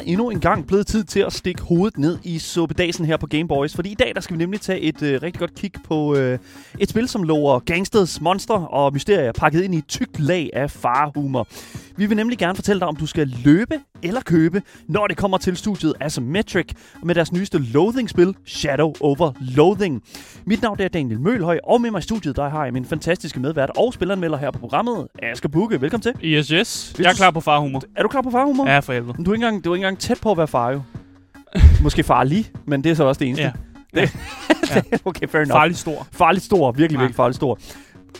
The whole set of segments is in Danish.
er endnu en gang blevet tid til at stikke hovedet ned i suppedasen her på Game Boys, fordi i dag der skal vi nemlig tage et øh, rigtig godt kig på øh, et spil, som lover gangsters, monster og mysterier pakket ind i et tykt lag af farhumor. Vi vil nemlig gerne fortælle dig, om du skal løbe eller købe, når det kommer til studiet Asymmetric med deres nyeste Loathing-spil, Shadow over Loathing. Mit navn er Daniel Mølhøj, og med mig i studiet, der har jeg min fantastiske medvært og spilleranmelder her på programmet, Asger Bukke. Velkommen til. Yes, yes. Jeg er klar på farhumor. Er du klar på farhumor? Ja, for helvede. Du er ikke engang, du er ikke engang tæt på at være far, jo. Måske farlig, men det er så også det eneste. Ja. Det, okay, fair enough. Farligt stor. Farligt stor. Virkelig, Ja. virkelig farligt stor.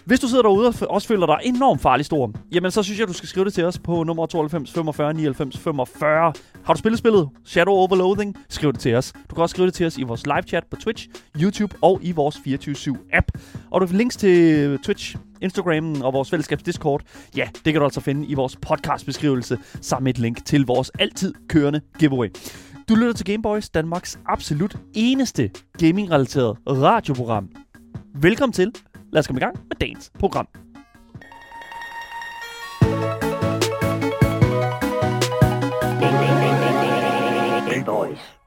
Hvis du sidder derude og f- også føler dig enormt farlig stor, jamen så synes jeg, du skal skrive det til os på nummer 92 45 99 45. Har du spillet spillet Shadow over Loathing? Skriv det til os. Du kan også skrive det til os i vores live chat på Twitch, YouTube og i vores 24-7 app. Og du får links til Twitch, Instagram og vores fællesskabs Discord. Ja, det kan du altså finde i vores podcastbeskrivelse sammen med et link til vores altid kørende giveaway. Du lytter til Gameboys, Danmarks absolut eneste gaming-relateret radioprogram. Velkommen til. Lad os komme i gang med dagens program. Boys.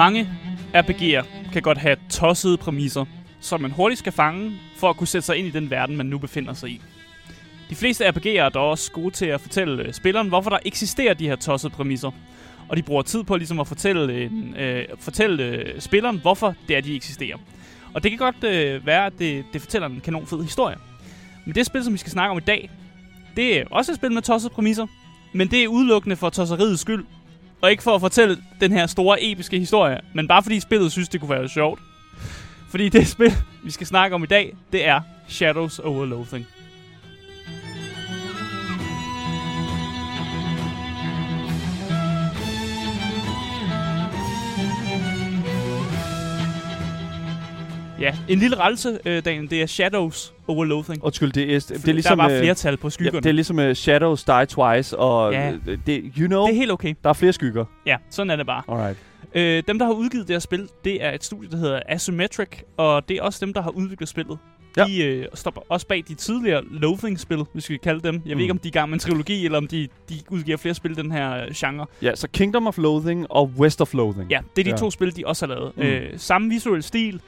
Mange RPG'er kan godt have tossede præmisser, som man hurtigt skal fange, for at kunne sætte sig ind i den verden, man nu befinder sig i. De fleste RPG'er er dog også gode til at fortælle øh, spilleren, hvorfor der eksisterer de her tossede præmisser. Og de bruger tid på ligesom at fortælle, øh, øh, fortælle øh, spilleren, hvorfor det er, de eksisterer. Og det kan godt øh, være, at det, det fortæller en kanon fed historie. Men det spil, som vi skal snakke om i dag, det er også et spil med tossede præmisser, men det er udelukkende for tosseriets skyld, og ikke for at fortælle den her store episke historie, men bare fordi spillet synes, det kunne være sjovt. Fordi det spil, vi skal snakke om i dag, det er Shadows over Loathing. Ja, en lille relse, øh, Daniel. Det er Shadows over Loathing. Undskyld, det er, det er ligesom... der var øh, flertal på ja, skyggerne. det er ligesom uh, Shadows Die Twice, og Ja. øh, det, you know, det er helt okay. der er flere skygger. Ja, sådan er det bare. Alright. Øh, dem, der har udgivet det her spil, det er et studie, der hedder Asymmetric, og det er også dem, der har udviklet spillet. Ja. De øh, står også bag de tidligere Loathing-spil, hvis vi kan kalde dem. Jeg mm. Mm. ved ikke, om de er i gang med en trilogi, eller om de, de udgiver flere spil den her øh, genre. Ja, så Kingdom of Loathing og West of Loathing. Ja, det er de Ja. to spil, de også har lavet. Mm. Øh, samme visuel stil,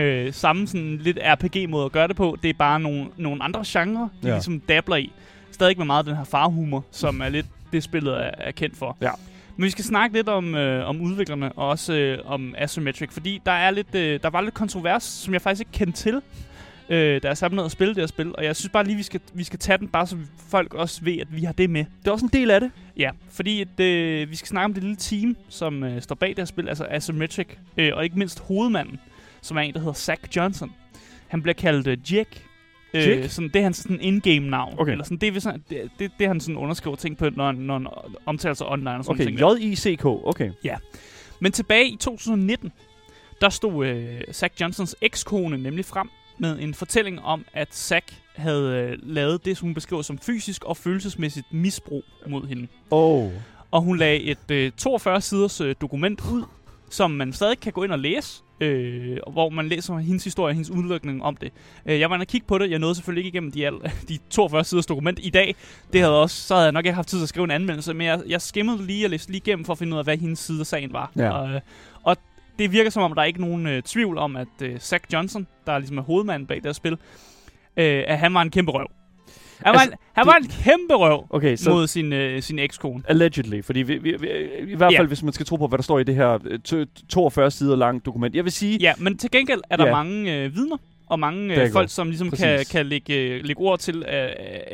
øh, samme sådan lidt RPG-måde at gøre det på. Det er bare nogle, nogle andre genrer, de Ja. ligesom dabler i. Stadig med meget den her farhumor, som er lidt det, spillet er, er kendt for. Ja. Men vi skal snakke lidt om, øh, om udviklerne, og også øh, om Asymmetric, fordi der, er lidt, øh, der var lidt kontrovers, som jeg faktisk ikke kendte til, øh, da jeg satte mig ned og spille det her spil. Og jeg synes bare lige, vi skal, vi skal tage den, bare så folk også ved, at vi har det med. Det er også en del af det. Ja, fordi at, øh, vi skal snakke om det lille team, som øh, står bag det her spil, altså Asymmetric, øh, og ikke mindst hovedmanden, som er en, der hedder Zach Johnson. Han bliver kaldt øh, Jack. Øh, sådan, det er hans sådan in-game navn. Okay. Eller sådan, det, er, sådan- det, det, det, han sådan underskriver ting på, når, når han omtaler sig online og sådan Okay, ting. J-I-C-K. Okay. Men tilbage i 2019, der stod øh, Zach Johnsons ekskone nemlig frem med en fortælling om, at Zach havde øh, lavet det, som hun beskriver som fysisk og følelsesmæssigt misbrug mod hende. Oh. Og hun lagde et øh, 42 siders øh, dokument ud, som man stadig kan gå ind og læse, øh, og hvor man læser hendes historie, hendes udlykning om det. Øh, jeg var inde og kigge på det. Jeg nåede selvfølgelig ikke igennem de, al, de 42 siders dokument i dag. Det havde også, så havde jeg nok ikke haft tid til at skrive en anmeldelse, men jeg, jeg skimmede lige og læste lige igennem for at finde ud af, hvad hendes side af sagen var. Ja. Og, øh, og det virker som om, der er ikke nogen øh, tvivl om, at øh, Zach Johnson, der ligesom er hovedmanden bag det her spil, øh, at han var en kæmpe røv. Han, Altså, var, en, han var en kæmpe røv Okay, så... mod sin, øh, sin ekskone. Allegedly, fordi vi, vi, vi, i hvert fald, hvis man skal tro på, hvad der står i det her øh, to- 42 sider lange dokument. Jeg vil sige, Ja, men til gengæld er der Ja. mange øh, vidner, og mange øh, folk, godt. som ligesom kan, Præcis. kan lægge, øh, lægge ord til, øh,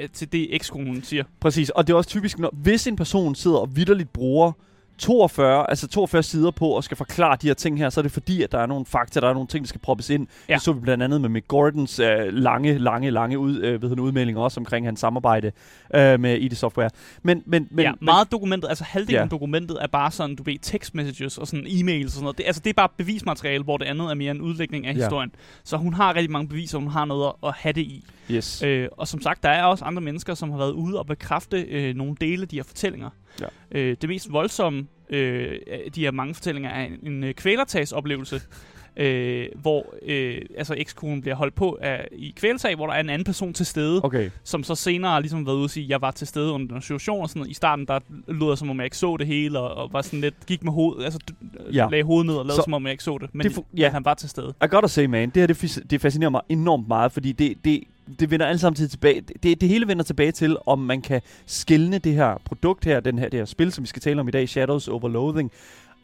øh, til det ekskonen siger. præcis, og det er også typisk, når, hvis en person sidder og vidderligt bruger 42, altså 42 sider på og skal forklare de her ting her, så er det fordi, at der er nogle fakta, der er nogle ting, der skal proppes ind. Ja. Det så vi blandt andet med Mick Gordons øh, lange, lange, lange ud, øh, ved udmelding også omkring hans samarbejde øh, med ID Software. Men, men, men, ja, meget dokumentet, altså halvdelen Ja. af dokumentet er bare sådan, du ved, text messages og sådan e-mails og sådan noget. Det, altså det er bare bevismateriale, hvor det andet er mere en udlægning af Ja. historien. Så hun har rigtig mange beviser, hun har noget at, at have det i. men yes. Øh, og som sagt, der er også andre mennesker, som har været ude og bekræfte øh, nogle dele af de her fortællinger. Ja. Øh, det mest voldsomme øh, de her mange fortællinger er en, en øh, kvælertagsoplevelse, øh, hvor øh, altså ekskonen bliver holdt på af, i kvælertag, hvor der er en anden person til stede, Okay. som så senere har ligesom været ude og sige, at jeg var til stede under den situation og sådan noget. I starten, der lød det, som om jeg ikke så det hele, og, og var sådan lidt, gik med hovedet, altså Ja. lagde hovedet ned og lavede, Så- som om jeg ikke så det. Men Det ja. han var til stede. I gotta say, man, det her det, det fascinerer mig enormt meget, fordi det, det, det vender alle sammen til tilbage. Det, det hele vender tilbage til, om man kan skille det her produkt her, den her, det her spil, som vi skal tale om i dag, Shadows Over Loathing,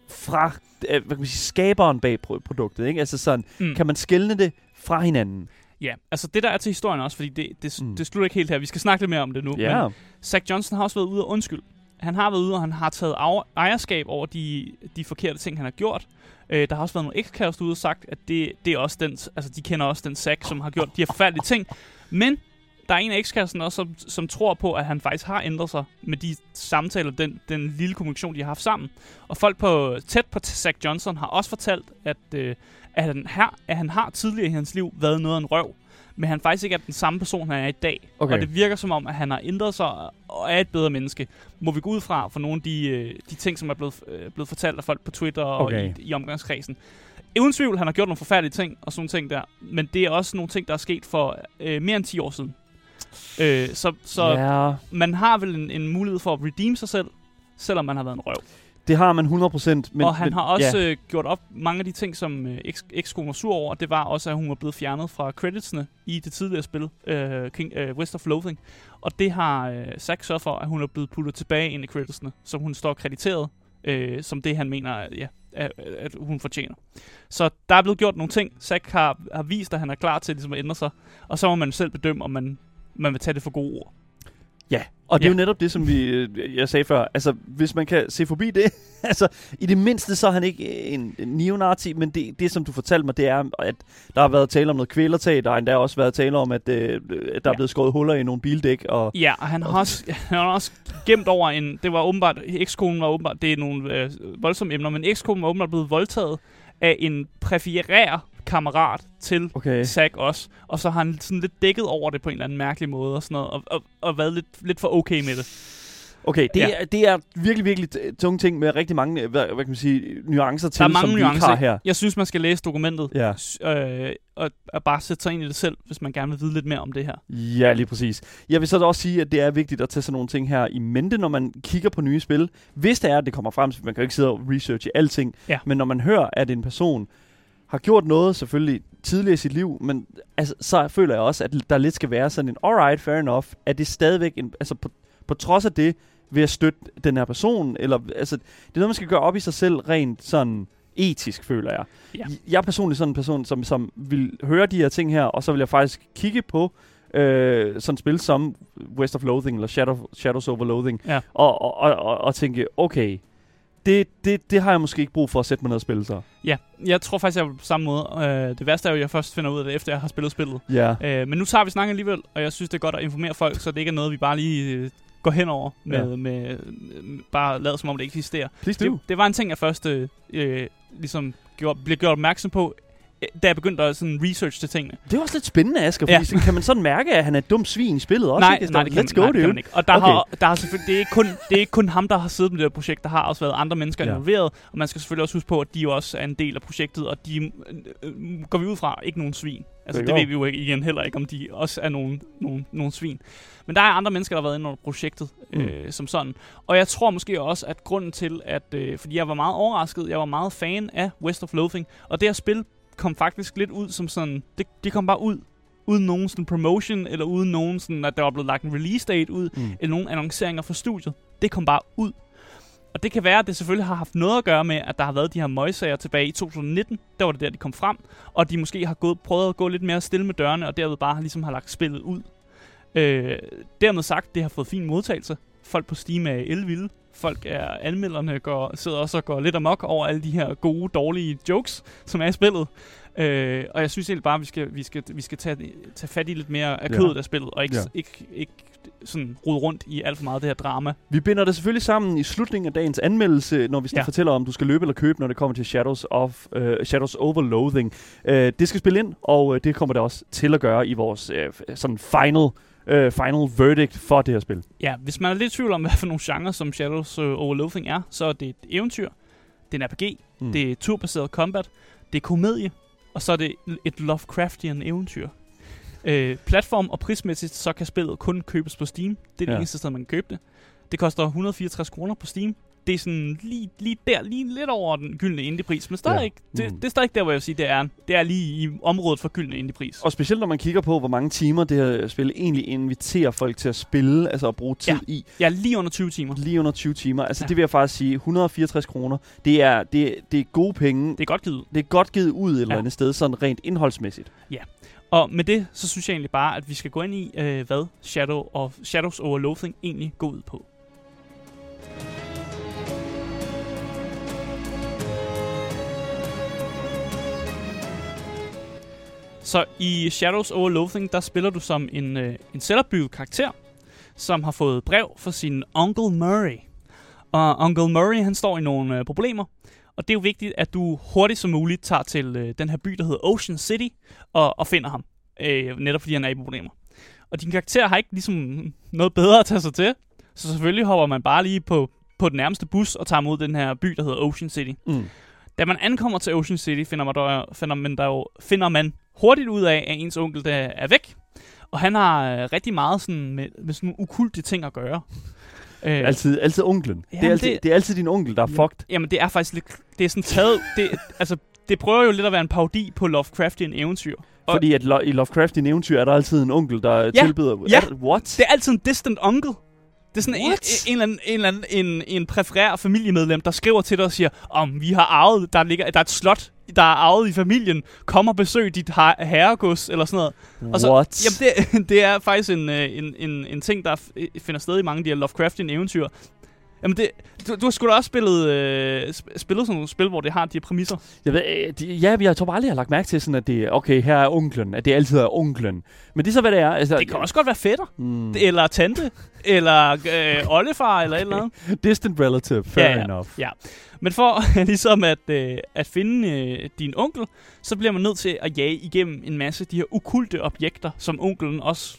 fra øh, hvad kan man sige, skaberen bag pro- produktet. Ikke? Altså sådan, Mm. kan man skille det fra hinanden? Ja, altså det der er til historien også, fordi det, det, Mm. det slutter ikke helt her. Vi skal snakke lidt mere om det nu. Ja. Men Zach Johnson har også været ude og undskyld. Han har været ude, og han har taget ejerskab over de, de forkerte ting, han har gjort. Øh, der har også været nogle ekskærester ude og sagt, at det, det er også den, altså de kender også den Zach, som har gjort de her forfærdelige ting. Men der er en af ekskæresterne også, som, som tror på, at han faktisk har ændret sig med de samtaler, den, den lille kommunikation, de har haft sammen. Og folk på, tæt på Zach Johnson har også fortalt, at, øh, at, han, her, at han har tidligere i hans liv været noget af en røv. Men han faktisk ikke er den samme person, han er i dag. Okay. Og det virker som om, at han har ændret sig og er et bedre menneske. Må vi gå ud fra for nogle af de, øh, de ting, som er blevet, øh, blevet fortalt af folk på Twitter og Okay. i, i omgangskredsen. Uden tvivl, han har gjort nogle forfærdelige ting og sådan nogle ting der. Men det er også nogle ting, der er sket for øh, mere end 10 år siden. Øh, så så ja, man har vel en, en mulighed for at redeem sig selv, selvom man har været en røv. det har man 100%. Men, og han men, har også Ja. øh, gjort op mange af de ting, som øh, ekskonen var sur over. Det var også, at hun var blevet fjernet fra creditsene i det tidligere spil, øh, King, øh, West of Loathing. Og det har øh, Zack sørget for, at hun er blevet puttet tilbage ind i creditsene, så hun står krediteret øh, som det, han mener, ja, at, at hun fortjener. Så der er blevet gjort nogle ting. Zack har, har vist, at han er klar til ligesom, at ændre sig. Og så må man selv bedømme, om man, man vil tage det for gode ord. Ja, og det er Ja. jo netop det, som vi, øh, jeg sagde før. Altså, hvis man kan se forbi det, altså, i det mindste så er han ikke en, en neonazi, men det, det, som du fortalte mig, det er, at der har været tale om noget kvælertag, der har endda også været tale om, at, øh, der er Ja. blevet skåret huller i nogle bildæk, og Ja, og han har også, han har også gemt over en... Det var åbenbart... Ekskonen var åbenbart... Det er nogle øh, voldsomme emner, men ekskonen var åbenbart blevet voldtaget af en præferær kammerat til okay. Zack også. Og så har han sådan lidt dækket over det på en eller anden mærkelig måde og sådan noget. Og, og, og været lidt, lidt for okay med det. Okay, det, Ja. er, det er virkelig, virkelig tunge ting med rigtig mange, hvad, hvad kan man sige, nuancer til, Der er mange som nuancer. har her. Jeg synes, man skal læse dokumentet. Ja. Øh, og, og bare sætte sig ind i det selv, hvis man gerne vil vide lidt mere om det her. Ja, lige præcis. Jeg vil så også sige, at det er vigtigt at tage sådan nogle ting her i mente, når man kigger på nye spil. Hvis det er, at det kommer frem, så man kan jo ikke sidde og researche alting, Ja. men når man hører, at en person har gjort noget selvfølgelig tidligere i sit liv, men altså, så føler jeg også, at der lidt skal være sådan en, alright, fair enough, at det stadigvæk, en, altså på, på trods af det, vil jeg støtte den her person, eller altså, det er noget, man skal gøre op i sig selv rent sådan etisk, føler jeg. Ja. Jeg er personligt sådan en person, som, som vil høre de her ting her, og så vil jeg faktisk kigge på øh, sådan spil som West of Loathing, eller Shadow, Shadows Over Loathing, Ja. og, og, og, og, og tænke, okay, det, det, det har jeg måske ikke brug for at sætte mig ned og spille så. Ja, jeg tror faktisk, jeg er på samme måde. Øh, det værste er jo, at jeg først finder ud af det, efter jeg har spillet spillet. Ja. Øh, men nu tager vi snakken alligevel, og jeg synes, det er godt at informere folk, så det ikke er noget, vi bare lige øh, går hen over med, Ja. med, med bare lader som om det ikke eksisterer. Please do. Det, det var en ting, jeg først øh, øh, ligesom gjorde, blev gjort opmærksom på, øh, da jeg begyndte at sådan research til tingene. Det er også lidt spændende, Asger, fordi Ja. så kan man sådan mærke, at han er et dumt svin i spillet også. nej, ikke? nej, det kan, Let's go, nej, det kan man ikke. Og der, Okay. har, der har selvfølgelig, det er, ikke kun, det er ikke kun ham, der har siddet med det her projekt. Der har også været andre mennesker Ja. involveret, og man skal selvfølgelig også huske på, at de jo også er en del af projektet, og de øh, går vi ud fra ikke nogen svin. Altså, Det det ved vi jo ikke igen heller ikke, om de også er nogen, nogen, nogen svin. Men der er andre mennesker, der har været inde under projektet Mm. øh, som sådan. Og jeg tror måske også, at grunden til, at... Øh, fordi jeg var meget overrasket, jeg var meget fan af West of Loathing, og det her spil kom faktisk lidt ud som sådan... Det, det kom bare ud uden nogen sådan promotion, eller uden nogen sådan, at der var blevet lagt en release date ud, Mm. eller nogen annonceringer for studiet. Det kom bare ud. Og det kan være, at det selvfølgelig har haft noget at gøre med, at der har været de her møgsager tilbage i 2019. Der var det der, de kom frem. Og de måske har gået, prøvet at gå lidt mere stille med dørene, og derved bare ligesom har lagt spillet ud. Øh, dermed sagt, det har fået fin modtagelse. Folk på Steam er elvilde. Folk er anmelderne går, sidder også og går lidt amok over alle de her gode, dårlige jokes, som er i spillet. Øh, og jeg synes egentlig bare, at vi skal, vi skal, vi skal tage, tage fat i lidt mere af Ja. kødet af spillet, og ikke, Ja. ja. ikke, ikke sådan rode rundt i alt for meget af det her drama. Vi binder det selvfølgelig sammen i slutningen af dagens anmeldelse, når vi ja. Ja. fortælle om, du skal løbe eller købe, når det kommer til Shadows of uh, Shadows Overloathing. Uh, det skal spille ind, og uh, det kommer det også til at gøre i vores uh, sådan final, uh, final verdict for det her spil. Ja, hvis man er lidt i tvivl om, hvad for nogle genrer, som Shadows uh, Over Loathing er, så er det et eventyr, det er en RPG, Mm. det er turbaseret combat, det er komedie, og så er det et Lovecraftian eventyr. Øh, platform og prismæssigt, så kan spillet kun købes på Steam. Det er det ja. eneste sted, man kan købe det. Det koster 164 kroner på Steam. Det er sådan lige, lige der, lige lidt over den gyldne indiepris, men stadig Ja. ja. det, Mm. det er stadig der, hvor jeg vil sige, det er. Det er lige i området for gyldne indiepris. Og specielt når man kigger på, hvor mange timer det her spil egentlig inviterer folk til at spille, altså at bruge tid Ja. i. Ja, lige under 20 timer. Lige under 20 timer. Altså ja. Ja. det vil jeg faktisk sige, 164 kroner, det er, det, det er gode penge. Det er godt givet. Det er godt givet ud et eller Ja. andet sted, sådan rent indholdsmæssigt. Og med det, så synes jeg egentlig bare, at vi skal gå ind i, øh, hvad Shadow of, Shadows Over Loathing egentlig går ud på. Så i Shadows Over Loathing, der spiller du som en, øh, en selvopbygget karakter, som har fået brev fra sin Uncle Murray. Og Uncle Murray, han står i nogle øh, problemer, og det er jo vigtigt, at du hurtigt som muligt tager til øh, den her by, der hedder Ocean City, og, og finder ham. Øh, netop fordi han er i problemer. Og din karakter har ikke ligesom noget bedre at tage sig til, så selvfølgelig hopper man bare lige på, på den nærmeste bus og tager mod den her by, der hedder Ocean City. Mm. Da man ankommer til Ocean City, finder man, der, finder man, der jo, finder man hurtigt ud af, at ens onkel der er væk. Og han har øh, rigtig meget sådan med, med sådan nogle ukulte ting at gøre. Øh, Altid, altid onklen. det, er Jamen, altid, det, det- er altid din onkel, der er Ja. fucked. Jamen, det er faktisk lidt... Det er sådan taget... Det, altså, det prøver jo lidt at være en parodi på Lovecraftian eventyr. Og- Fordi at lo- i Lovecraft i eventyr er der altid en onkel, der Ja, tilbyder... ja. Er What? Det er altid en distant uncle. Det er sådan en, en, en, eller anden, en, anden, en, en præfereret familiemedlem, der skriver til dig og siger, om vi har arvet, der, ligger, der er et slot, der er arvet i familien, kom og besøg dit her- herregods, eller sådan noget. Og så, What? Jamen, det, det er faktisk en, øh, en, en, en ting, der finder sted i mange af de her Lovecraftian eventyr. Jamen, det, du, du har sgu da også spillet, øh, sp- spillet sådan nogle spil, hvor det har de her præmisser. Jeg ved, øh, de, ja, jeg tror bare aldrig, jeg har lagt mærke til sådan, at det er, okay, her er onklen, at det altid er onklen. Men det er så, hvad det er. Altså, Det kan også godt være fætter, Mm, eller tante, eller øh, oldefar, eller et eller andet. distant relative, fair Ja, ja. enough. Ja. Men for ligesom at, øh, at finde øh, din onkel, så bliver man nødt til at jage igennem en masse af de her okulte objekter, som onkelen også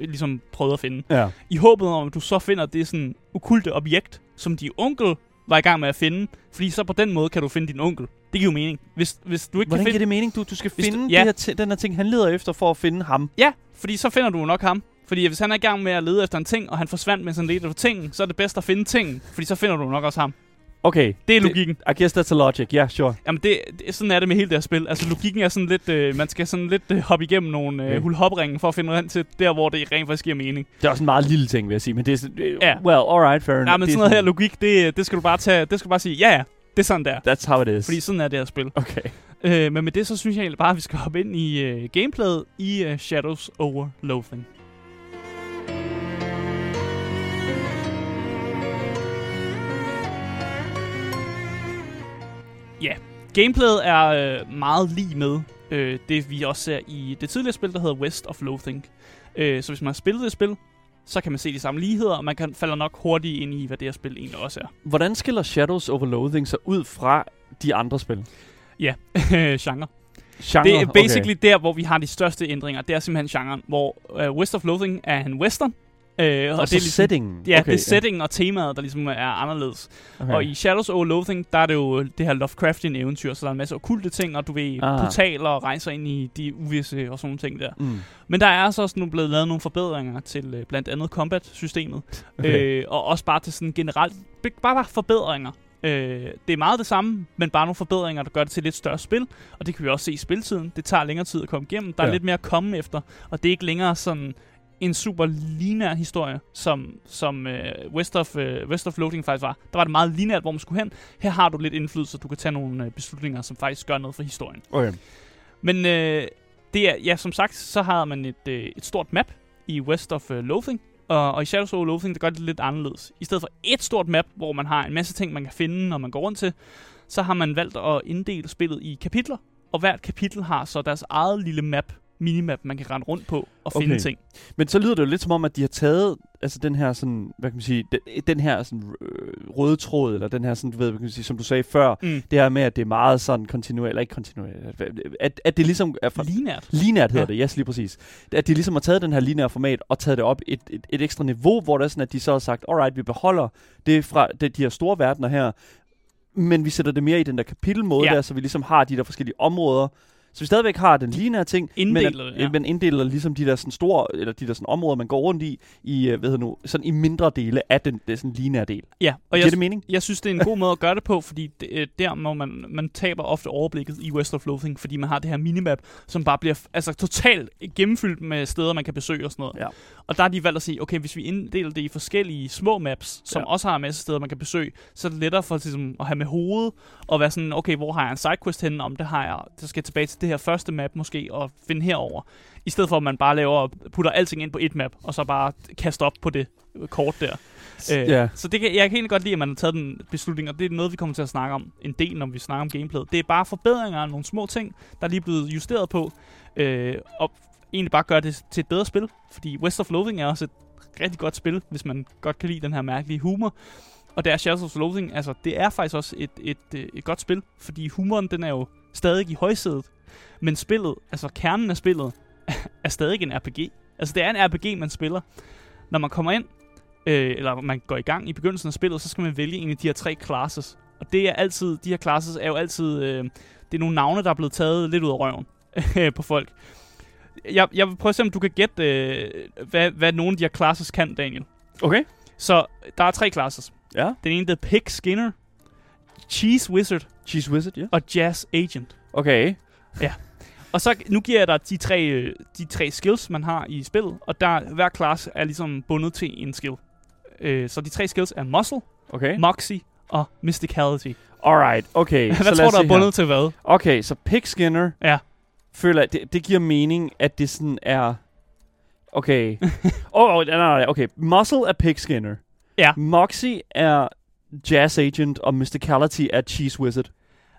øh, ligesom prøvede at finde. Ja. I håbet om, at du så finder det sådan okulte objekt, som din onkel var i gang med at finde. Fordi så på den måde kan du finde din onkel. Det giver jo mening. Hvis, hvis du ikke Hvordan kan giver finde... det mening? Du, du skal Hvis du- finde ja. det her ti- den her ting, han leder efter for at finde ham. Ja, fordi så finder du nok ham. Fordi hvis han er i gang med at lede efter en ting, og han forsvandt, mens han ledte efter tingen, så er det bedst at finde tingen. Fordi så finder du nok også ham. Okay, Det er logikken. I guess that's a logic. Ja, yeah, sure. Jamen, det, det, sådan er det med hele det her spil. Altså, logikken er sådan lidt... Øh, man skal sådan lidt øh, hoppe igennem nogle øh, Ja. hulhopringe for at finde hen til der, hvor det rent faktisk giver mening. Det er også en meget lille ting, vil jeg sige. Men det er sådan, øh, Ja. well, alright, fair enough. Nej, men Det sådan noget her logik, det, det skal du bare tage... Det skal du bare sige, ja, ja, det er sådan der. That's how it is. Fordi sådan er det her spil. Okay. Øh, men med det, så synes jeg egentlig bare, at vi skal hoppe ind i øh, gameplayet i øh, Shadows Over Loathing. Ja, gameplayet er øh, meget lige med øh, det, vi også ser i det tidligere spil, der hedder West of Loathing. Øh, så hvis man har spillet det spil, så kan man se de samme ligheder, og man kan falder nok hurtigt ind i, hvad det her spil egentlig også er. Hvordan skiller Shadows over Loathing sig ud fra de andre spil? Ja, genre. Genre, Det er basically okay. der, hvor vi har de største ændringer. Det er simpelthen genren, hvor uh, West of Loathing er en western. Uh, og. Og, det er ligesom, settingen. Ja, okay, det er settingen og temaet, der ligesom er anderledes. Okay. Og i Shadows over Loathing, der er det jo det her Lovecraftian eventyr, så der er en masse okulte ting, og du ved, Ah. portaler og rejser ind i de uvisse og sådan nogle ting der. Mm. Men der er så også nu blevet lavet nogle forbedringer til uh, blandt andet combat-systemet. Okay. Øh, og også bare til sådan generelt, bare, bare forbedringer. Øh, det er meget det samme, men bare nogle forbedringer, der gør det til et lidt større spil. Og det kan vi også se i spiltiden. Det tager længere tid at komme igennem. Der er Ja. lidt mere at komme efter. Og det er ikke længere sådan en super lineær historie, som, som øh, West, of, øh, West of Loading faktisk var. Der var det meget lineært, hvor man skulle hen. Her har du lidt indflydelse, du kan tage nogle øh, beslutninger, som faktisk gør noget for historien. okay. Men øh, det er, ja, som sagt, så har man et, øh, et stort map i West of øh, Loathing, Og, og i Shadows over Loathing, der gør det lidt anderledes. I stedet for et stort map, hvor man har en masse ting, man kan finde, når man går rundt til, så har man valgt at inddele spillet i kapitler. Og hvert kapitel har så deres eget lille map, minimap, man kan rende rundt på og finde Okay. ting. Men så lyder det jo lidt som om, at de har taget altså den her sådan, hvad kan man sige, den, den her sådan øh, røde tråd, eller den her sådan, du ved, hvad kan man sige, som du sagde før, Mm. det her med, at det er meget sådan kontinuerligt, eller ikke kontinuerligt, at, at det ligesom er fra, Linært. Linært hedder Ja. det, yes, lige præcis. At de ligesom har taget den her lineære format og taget det op et, et, et ekstra niveau, hvor det er sådan, at de så har sagt, alright, vi beholder det fra det, de her store verdener her, men vi sætter det mere i den der kapitelmåde Ja. der, så vi ligesom har de der forskellige områder, så vi stadigvæk har den lineære ting, Inddeler men, ja. men inddeler ligesom de der sådan store, eller de der sådan områder, man går rundt i, i, øh, hvad hedder nu, sådan i mindre dele af den, det sådan lineære del. Ja, og Giver jeg, det mening? jeg synes, det er en god måde at gøre det på, fordi det, øh, der må man, man taber ofte overblikket i West of Loathing, fordi man har det her minimap, som bare bliver altså, totalt gennemfyldt med steder, man kan besøge og sådan noget. Ja. Og der har de valgt at sige, okay, hvis vi inddeler det i forskellige små maps, som Ja. også har en masse steder, man kan besøge, så er det lettere for ligesom, at have med hovedet, og være sådan, okay, hvor har jeg en sidequest henne, om det har jeg, så skal jeg tilbage til det her første map måske, og finde herover. I stedet for, at man bare laver, putter alting ind på et map, og så bare kaster op på det øh, kort der. Øh, Ja. Så det kan, jeg kan egentlig godt lide, at man har taget den beslutning, og det er noget, vi kommer til at snakke om en del, når vi snakker om gameplayet. Det er bare forbedringer af nogle små ting, der er lige blevet justeret på, øh, og egentlig bare gøre det til et bedre spil, fordi West of Loathing er også et rigtig godt spil, hvis man godt kan lide den her mærkelige humor. Og der er Shadows of Loathing, altså det er faktisk også et, et, et, et godt spil, fordi humoren den er jo stadig i højsædet, men spillet, altså kernen af spillet, er stadig en RPG. Altså det er en RPG, man spiller. Når man kommer ind, øh, eller man går i gang i begyndelsen af spillet, så skal man vælge en af de her tre classes. Og det er altid, de her classes er jo altid, øh, det er nogle navne, der er blevet taget lidt ud af røven på folk. Jeg, jeg vil prøve at se, om du kan gætte, øh, hvad, hvad nogle af de her classes kan, Daniel. Okay. Så der er tre classes. Ja. Den ene, der er Pig Skinner, Cheese Wizard Cheese Wizard, ja. og Jazz Agent. Okay. Og så nu giver jeg dig de tre, øh, de tre skills, man har i spillet, og der hver klasse er ligesom bundet til en skill. Øh, så de tre skills er Muscle, Okay. Moxie og Mysticality. Alright, okay. Hvad så tror du er bundet her. til hvad? Okay, så Pig Skinner Ja. føler jeg, det, det giver mening, at det sådan er... Okay. Oh, oh, nej, nej, okay. Muscle er Pig Skinner. Ja. Moxie er Jazz Agent, og Mysticality er Cheese Wizard.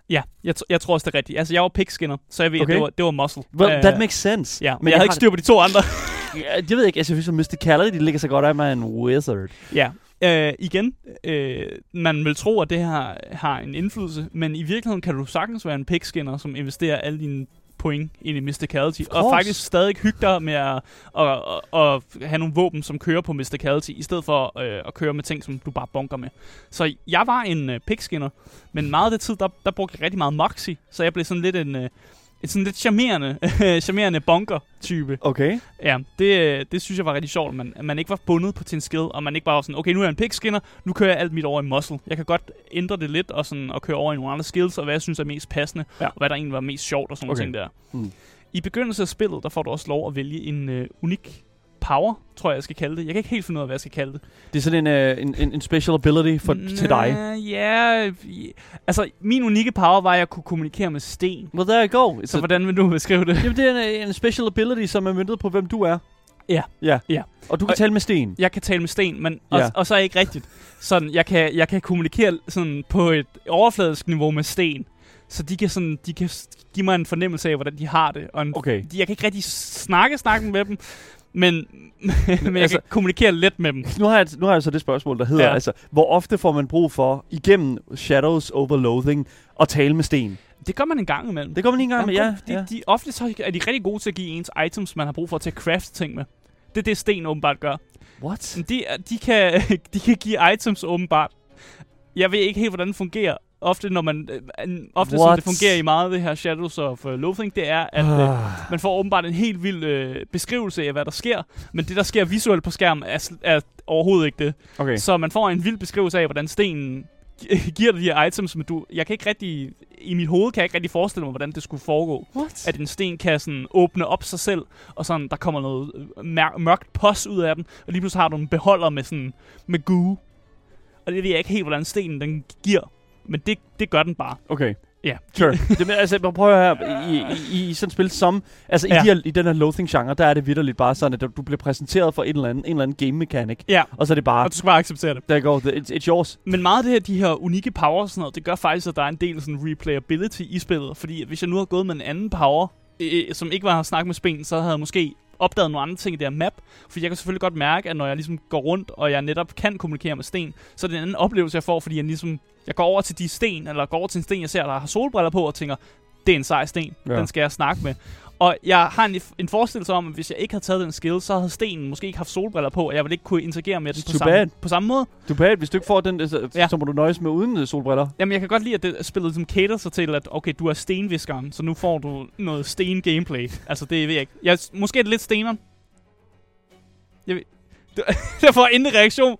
Ja, jeg, t- jeg tror også, det er rigtigt. Altså, jeg var Pig Skinner, så jeg ved, Okay. at det var, det var Muscle. Well, Øh, that makes sense. Ja, men jeg, havde ikke styr på de to andre. Ja, jeg ved ikke, altså, jeg synes, at Mysticality, det ligger så godt af med en wizard. ja. Øh, igen, øh, man vil tro, at det her har en indflydelse, men i virkeligheden kan du sagtens være en Pig Skinner, som investerer alle dine point ind i Mysticality, Of og faktisk stadig hygge dig med at, at, at, at have nogle våben, som kører på Mysticality, i stedet for øh, at køre med ting, som du bare bunker med. Så jeg var en øh, Pig Skinner, men meget af det tid, der, der brugte jeg rigtig meget Moxie, så jeg blev sådan lidt en... Øh, en sådan lidt charmerende, charmerende bunker-type. Okay. Ja, det, det synes jeg var rigtig sjovt, at man, at man ikke var bundet på til en skill, og man ikke bare var sådan, okay, nu er jeg en pig skinner, nu kører jeg alt mit over i muscle. Jeg kan godt ændre det lidt, og, sådan, og køre over i nogle andre skills, og hvad jeg synes er mest passende, Ja. og hvad der egentlig var mest sjovt, og sådan Okay. okay. ting der. Mm. I begyndelsen af spillet, der får du også lov at vælge en øh, unik power, tror jeg, jeg skal kalde det. Jeg kan ikke helt finde ud af, hvad jeg skal kalde det. Det er sådan en, uh, en, en, en special ability for, til dig. Næh, Ja, ja, altså min unikke power var, at jeg kunne kommunikere med sten. Well, there you go. It's Så a, hvordan vil du beskrive det? jamen, det er en, en special ability, som er møntet på, hvem du er. Ja. Ja. Ja. Og du kan Og- tale med sten. jeg kan tale med sten, men og, Ja. og så er ikke rigtigt. Sådan, jeg kan, jeg kan kommunikere sådan på et overfladisk niveau med sten. Så de kan, sådan, de kan give mig en fornemmelse af, hvordan de har det. Og en, Okay. de, jeg kan ikke rigtig snakke snakken med dem, men, men jeg altså- kan kommunikere let med dem. Nu har, jeg, nu har jeg så det spørgsmål, der hedder, ja. Altså, hvor ofte får man brug for, igennem Shadows over Loathing, at tale med sten? Det gør man en gang imellem. Det går man en gang med, ja. de, ja. de, ofte så er de rigtig gode til at give ens items, man har brug for til at craft ting med. Det er det, sten åbenbart gør. What? De, de, kan, de kan give items åbenbart. Jeg ved ikke helt, hvordan det fungerer. Ofte, når man, øh, ofte som What? det fungerer i meget af det her Shadows of uh, Loathing, det er, at øh, man får åbenbart en helt vild øh, beskrivelse af, hvad der sker. Men det, der sker visuelt på skærmen, er, er overhovedet ikke det. okay. Så man får en vild beskrivelse af, hvordan stenen gi- giver dig de her items, men du, jeg kan ikke rigtig, i mit hoved kan jeg ikke rigtig forestille mig, hvordan det skulle foregå. What? At en sten kan sådan åbne op sig selv, og sådan, der kommer noget øh, mær- mørkt pos ud af den, og lige pludselig har du en beholder med sådan, med goo. Og det ved jeg ikke helt, hvordan stenen den giver. Men det, det gør den bare. Okay. Ja. Sure. det, men, altså, prøv at høre her. I, i, i sådan et spil som... Altså, ja. I, de her, i den her loathing-genre, der er det vidderligt bare sådan, at du bliver præsenteret for en eller anden, en eller anden game mechanic. Ja, Og så er det bare, og du skal bare acceptere det. der går, it's, it's yours. Men meget af det her, de her unikke power og sådan noget, det gør faktisk, at der er en del sådan replayability i spillet. Fordi hvis jeg nu har gået med en anden power, øh, som ikke var at snakke med Spen, så havde jeg måske opdaget nogle andre ting i det her map. Fordi jeg kan selvfølgelig godt mærke, at når jeg ligesom går rundt, og jeg netop kan kommunikere med sten, så er det en anden oplevelse, jeg får, fordi jeg ligesom, jeg går over til de sten, eller går over til en sten, jeg ser, der har solbriller på, og tænker, det er en sej sten, ja. den skal jeg snakke med. Og jeg har en, en forestillelse om, at hvis jeg ikke havde taget den skill, så havde stenen måske ikke haft solbriller på, og jeg ville ikke kunne interagere med den på samme, på samme måde. Du bad, hvis du ikke får den, så, Ja. så må du nøjes med uden øh, solbriller. Jamen, jeg kan godt lide, at det spillet som cater sig til, at okay, du er stenviskeren, så nu får du noget sten-gameplay. Altså, det ved jeg ikke. Jeg, måske er det lidt steneren. Jeg, ved- jeg får endelig reaktion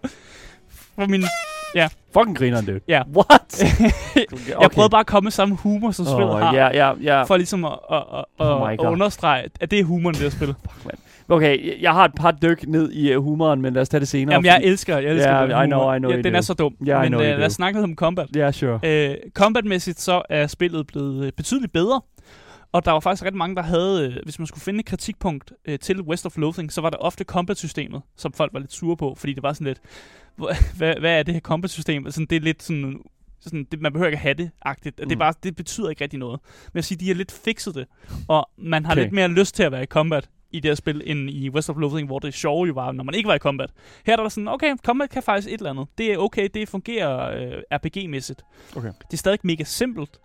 fra min... Fucking grineren, det. Ja. What? Okay. Jeg prøvede bare at komme med samme humor, som spillet oh, har. Ja, ja, ja. For ligesom at, at, at, Oh at, at understrege, at det er humoren, det her spil. Okay, jeg- har et par dyk ned i uh, humoren, men lad os tage det senere. Jamen, jeg elsker, jeg elsker Ja, den I know, I know ja, den do. er så dum. Yeah, I Men know øh, you lad os snakke lidt om combat. Ja, sure. Øh, combatmæssigt så er spillet blevet øh, betydeligt bedre. Og der var faktisk ret mange, der havde, øh, hvis man skulle finde et kritikpunkt øh, til West of Loathing, så var der ofte combat-systemet, som folk var lidt sure på, fordi det var sådan lidt, hvad, hvad er det her combat-system? Sådan, det er lidt sådan, sådan det, man behøver ikke at have det, agtigt. Det, Mm. er bare, det betyder ikke rigtig noget. Men jeg siger, de har lidt fikset det, og man har Okay. lidt mere lyst til at være i combat i det her spil, end i West of Loathing, hvor det sjove jo var, når man ikke var i combat. Her er der sådan, okay, combat kan faktisk et eller andet. Det er okay, det fungerer øh, RPG-mæssigt. Okay. Det er stadig mega simpelt,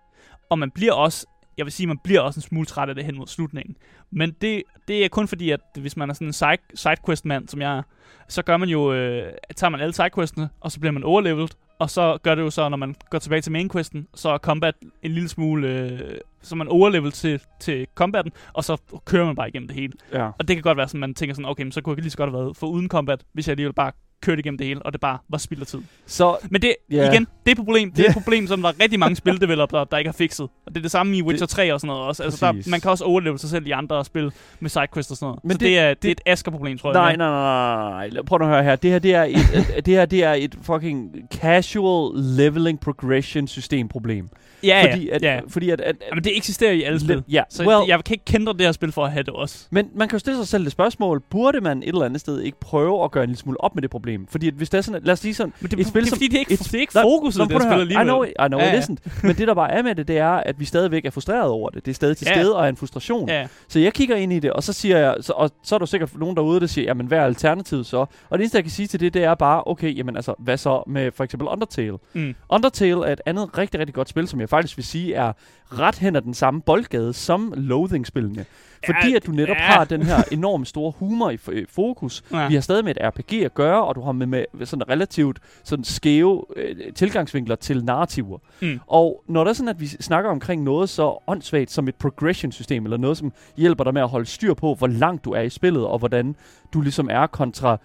og man bliver også, jeg vil sige, man bliver også en smule træt af det hen mod slutningen. Men det, det er kun fordi, at hvis man er sådan en side, sidequest-mand, som jeg er, så gør man jo, øh, tager man alle sidequestene, og så bliver man overleveled, og så gør det jo så, når man går tilbage til mainquesten, så er combat en lille smule, øh, så man overlevel til, til combaten, og så kører man bare igennem det hele. Ja. Og det kan godt være sådan, man tænker sådan, okay, men så kunne jeg lige så godt have været for uden combat, hvis jeg alligevel bare kørte igennem det hele, og det bare var spild af tid. Så, Men det, yeah. igen, det er et problem. Det er Ja. et problem, som der er rigtig mange spildevelopere, der ikke har fikset. Og det er det samme i Witcher 3 og sådan noget også. Altså, Præcis. der, man kan også overleve sig selv i andre spil med sidequests og sådan noget. Men Men så det- det, er, det, det- er et Asger-problem, tror nej, jeg. nej, nej, nej, nej. Prøv at høre her. Det her, det er et, det her, det er et fucking casual leveling progression system problem. Ja, fordi at, ja. fordi at, at, at Jamen, det eksisterer i alle spil. Ja, Så well, jeg kan ikke kendre det her spil for at have det også. Men man kan jo stille sig selv det spørgsmål, burde man et eller andet sted ikke prøve at gøre en lille smule op med det problem? Fordi at hvis det er sådan, lad os sige sådan, Men det, Et spil det er som- fordi, det er ikke, et- det er ikke Nej, fokuset Nå, det prøv her at spil høre. alligevel. I know, I know, Ja, ja. listen. Men det der bare er med det, det er, at vi stadigvæk er frustreret over det. Det er stadig til Ja. stede og er en frustration. Ja, Så jeg kigger ind i det, og så siger jeg, så, og så er der sikkert nogen derude, der siger, jamen hvad er alternativet så? Og det eneste, jeg kan sige til det, det er bare, okay, jamen altså, hvad så med for eksempel Undertale? mm. Undertale er et andet rigtig, rigtig godt spil, som jeg faktisk vil sige er ret hen ad den samme boldgade som Loathing-spillene. Fordi at du netop ja. har den her enormt store humor i fokus. ja. Vi har stadig med et RPG at gøre, og du har med, med sådan relativt sådan skæve øh, tilgangsvinkler til narrativer. Mm. Og når der er sådan, at vi snakker omkring noget så åndssvagt som et progression-system, eller noget, som hjælper dig med at holde styr på, hvor langt du er i spillet, og hvordan du ligesom er kontra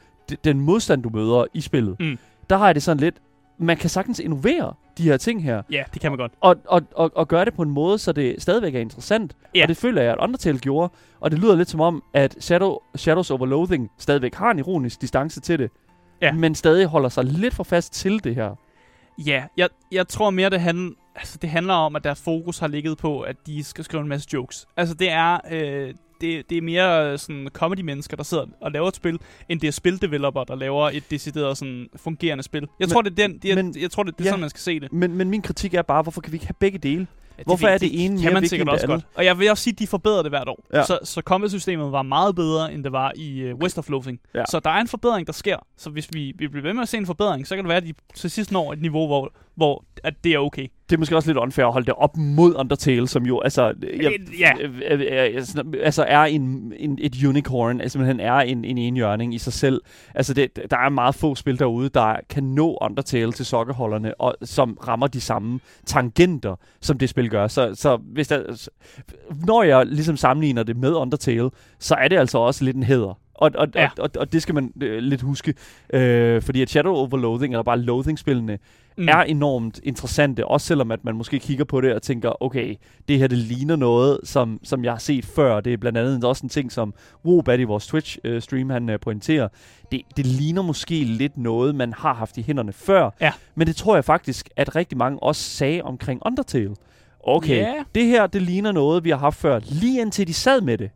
den modstand, du møder i spillet, Mm. der har jeg det sådan lidt, man kan sagtens innovere de her ting her, ja, det kan man godt. og, og, og, og gøre det på en måde, så det stadigvæk er interessant. Ja. Og det føler jeg, at Undertale gjorde. Og det lyder lidt som om, at Shadow, Shadows over Loathing stadigvæk har en ironisk distance til det. Ja. Men stadig holder sig lidt for fast til det her. Ja, jeg, jeg tror mere, det, handl, altså, det handler om, at deres fokus har ligget på, at de skal skrive en masse jokes. Altså, det er, øh, det, det er mere øh, sådan comedy-mennesker, der sidder og laver et spil, end det er spildeveloper, der laver et decideret sådan, fungerende spil. Jeg Men- tror, det er, den, jeg, men- jeg tror, det, det er ja. sådan, man skal se det. Men, men min kritik er bare, hvorfor kan vi ikke have begge dele? Ja, Hvorfor er det ene mere kan man vigtigt sikkert end det også andet? godt. Og jeg vil også sige, at de forbedrer det hvert år. Ja. Så, så combat-systemet var meget bedre, end det var i uh, West of Loathing. Ja. Så der er en forbedring, der sker. Så hvis vi, vi bliver ved med at se en forbedring, så kan det være, at de til sidst når et niveau, hvor, hvor at det er okay. Det er måske også lidt unfair at holde det op mod Undertale, som jo altså, jeg, Ja. øh, øh, øh, altså er en, en, et unicorn, altså simpelthen er en, en enhjørning i sig selv. Altså det, der er meget få spil derude, der kan nå Undertale til sokkeholderne, og som rammer de samme tangenter, som det spil gør. Så, så hvis der, når jeg ligesom sammenligner det med Undertale, så er det altså også lidt en hæder. Og, og, Ja. og, og, og det skal man øh, lidt huske, øh, fordi at Shadow over Loathing, eller bare Loathing-spillene, Mm. er enormt interessante, også selvom at man måske kigger på det og tænker, okay, det her det ligner noget, som, som jeg har set før. Det er blandt andet også en ting, som Wobat i vores Twitch-stream, han uh, pointerer. Det, det ligner måske lidt noget, man har haft i hænderne før. Ja. Men det tror jeg faktisk, at rigtig mange også sagde omkring Undertale. Okay, Ja. det her, det ligner noget, vi har haft før, lige indtil de sad med det.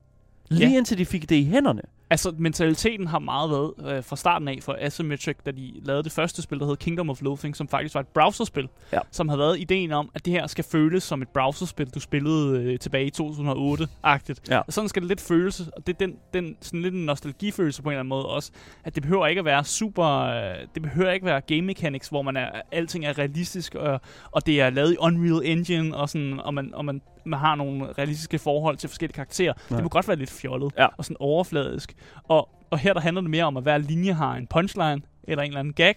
Lige Ja. indtil de fik det i hænderne. Altså, mentaliteten har meget været øh, fra starten af for Asymmetric, da de lavede det første spil, der hed Kingdom of Loathing, som faktisk var et browserspil, Ja. som havde været ideen om, at det her skal føles som et browserspil, du spillede øh, tilbage i 2008-agtigt. Ja. Og sådan skal det lidt føles, og det er den, den sådan lidt en nostalgifølelse på en eller anden måde også, at det behøver ikke at være super, øh, det behøver ikke at være game mechanics, hvor man er, alting er realistisk, og, og det er lavet i Unreal Engine, og, sådan, og, man, og man, man har nogle realistiske forhold til forskellige karakterer. Ja. Det må godt være lidt fjollet Ja. og sådan overfladisk. Og, og her der handler det mere om, at hver linje har en punchline eller en eller anden gag,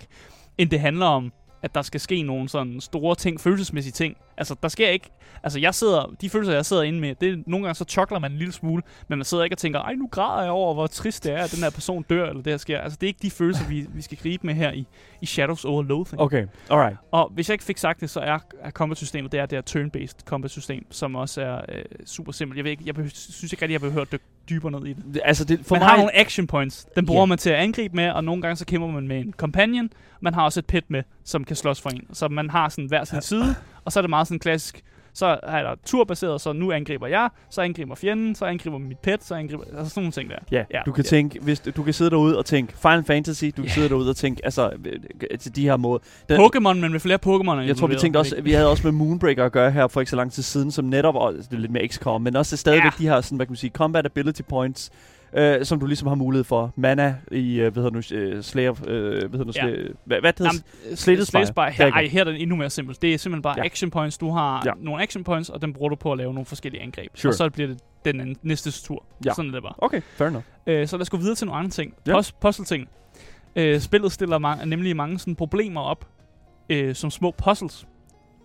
end det handler om, at der skal ske nogle sådan store ting, følelsesmæssige ting. Altså, der sker ikke... Altså, jeg sidder... De følelser, jeg sidder inde med, det er, nogle gange så chokler man en lille smule, men man sidder ikke og tænker, ej, nu græder jeg over, hvor trist det er, at den her person dør, eller det her sker. Altså, det er ikke de følelser, vi, vi skal gribe med her i, i Shadows over Loathing. Okay, alright. Og hvis jeg ikke fik sagt det, så er, er combat-systemet, det er det her turn-based combat-system, som også er øh, super simpelt. Jeg, ved ikke, jeg behøver, synes ikke rigtig, jeg behøver at dykke dybere ned i det. Det- Altså, det, for man mig... har nogle action points. Den bruger yeah. man til at angribe med, og nogle gange så kæmper man med en companion. Man har også et pet med, som kan slås for en. Så man har sådan hver sin side, og så er det meget sådan klassisk. Så er der turbaseret, så nu angriber jeg, så angriber fjenden, så angriber mit pet, så angriber... Altså sådan nogle ting der. Ja, Ja. du kan Ja. tænke, hvis du, du kan sidde derude og tænke Final Fantasy, du kan Ja. sidde derude og tænke, altså, til de her måder. Den, Pokémon, men med flere Pokémon jeg tror, vi tænkte også, vi havde også med Moonbreaker at gøre her for ikke så lang tid siden, som netop, og det er lidt mere XCOM, men også stadigvæk Ja. de her, sådan, hvad kan man sige, combat ability points, øh, som du ligesom har mulighed for. Mana i, øh, hvad hedder nu, øh, Slayer, øh, hvad hedder nu, Ja. hvad, hvad hedder Jamen, Slated Spire. Her, ej, her er den endnu mere simpelt. Det er simpelthen bare Ja. action points. Du har Ja. nogle action points, og den bruger du på at lave nogle forskellige angreb. Sure. Og så bliver det den anden- næste tur. Ja. Sådan er det bare. Okay, fair enough. Øh, så lad os gå videre til nogle andre ting. Ja. Ja. Puzzle-ting. Øh, spillet stiller ma- nemlig mange sådan problemer op, øh, som små puzzles.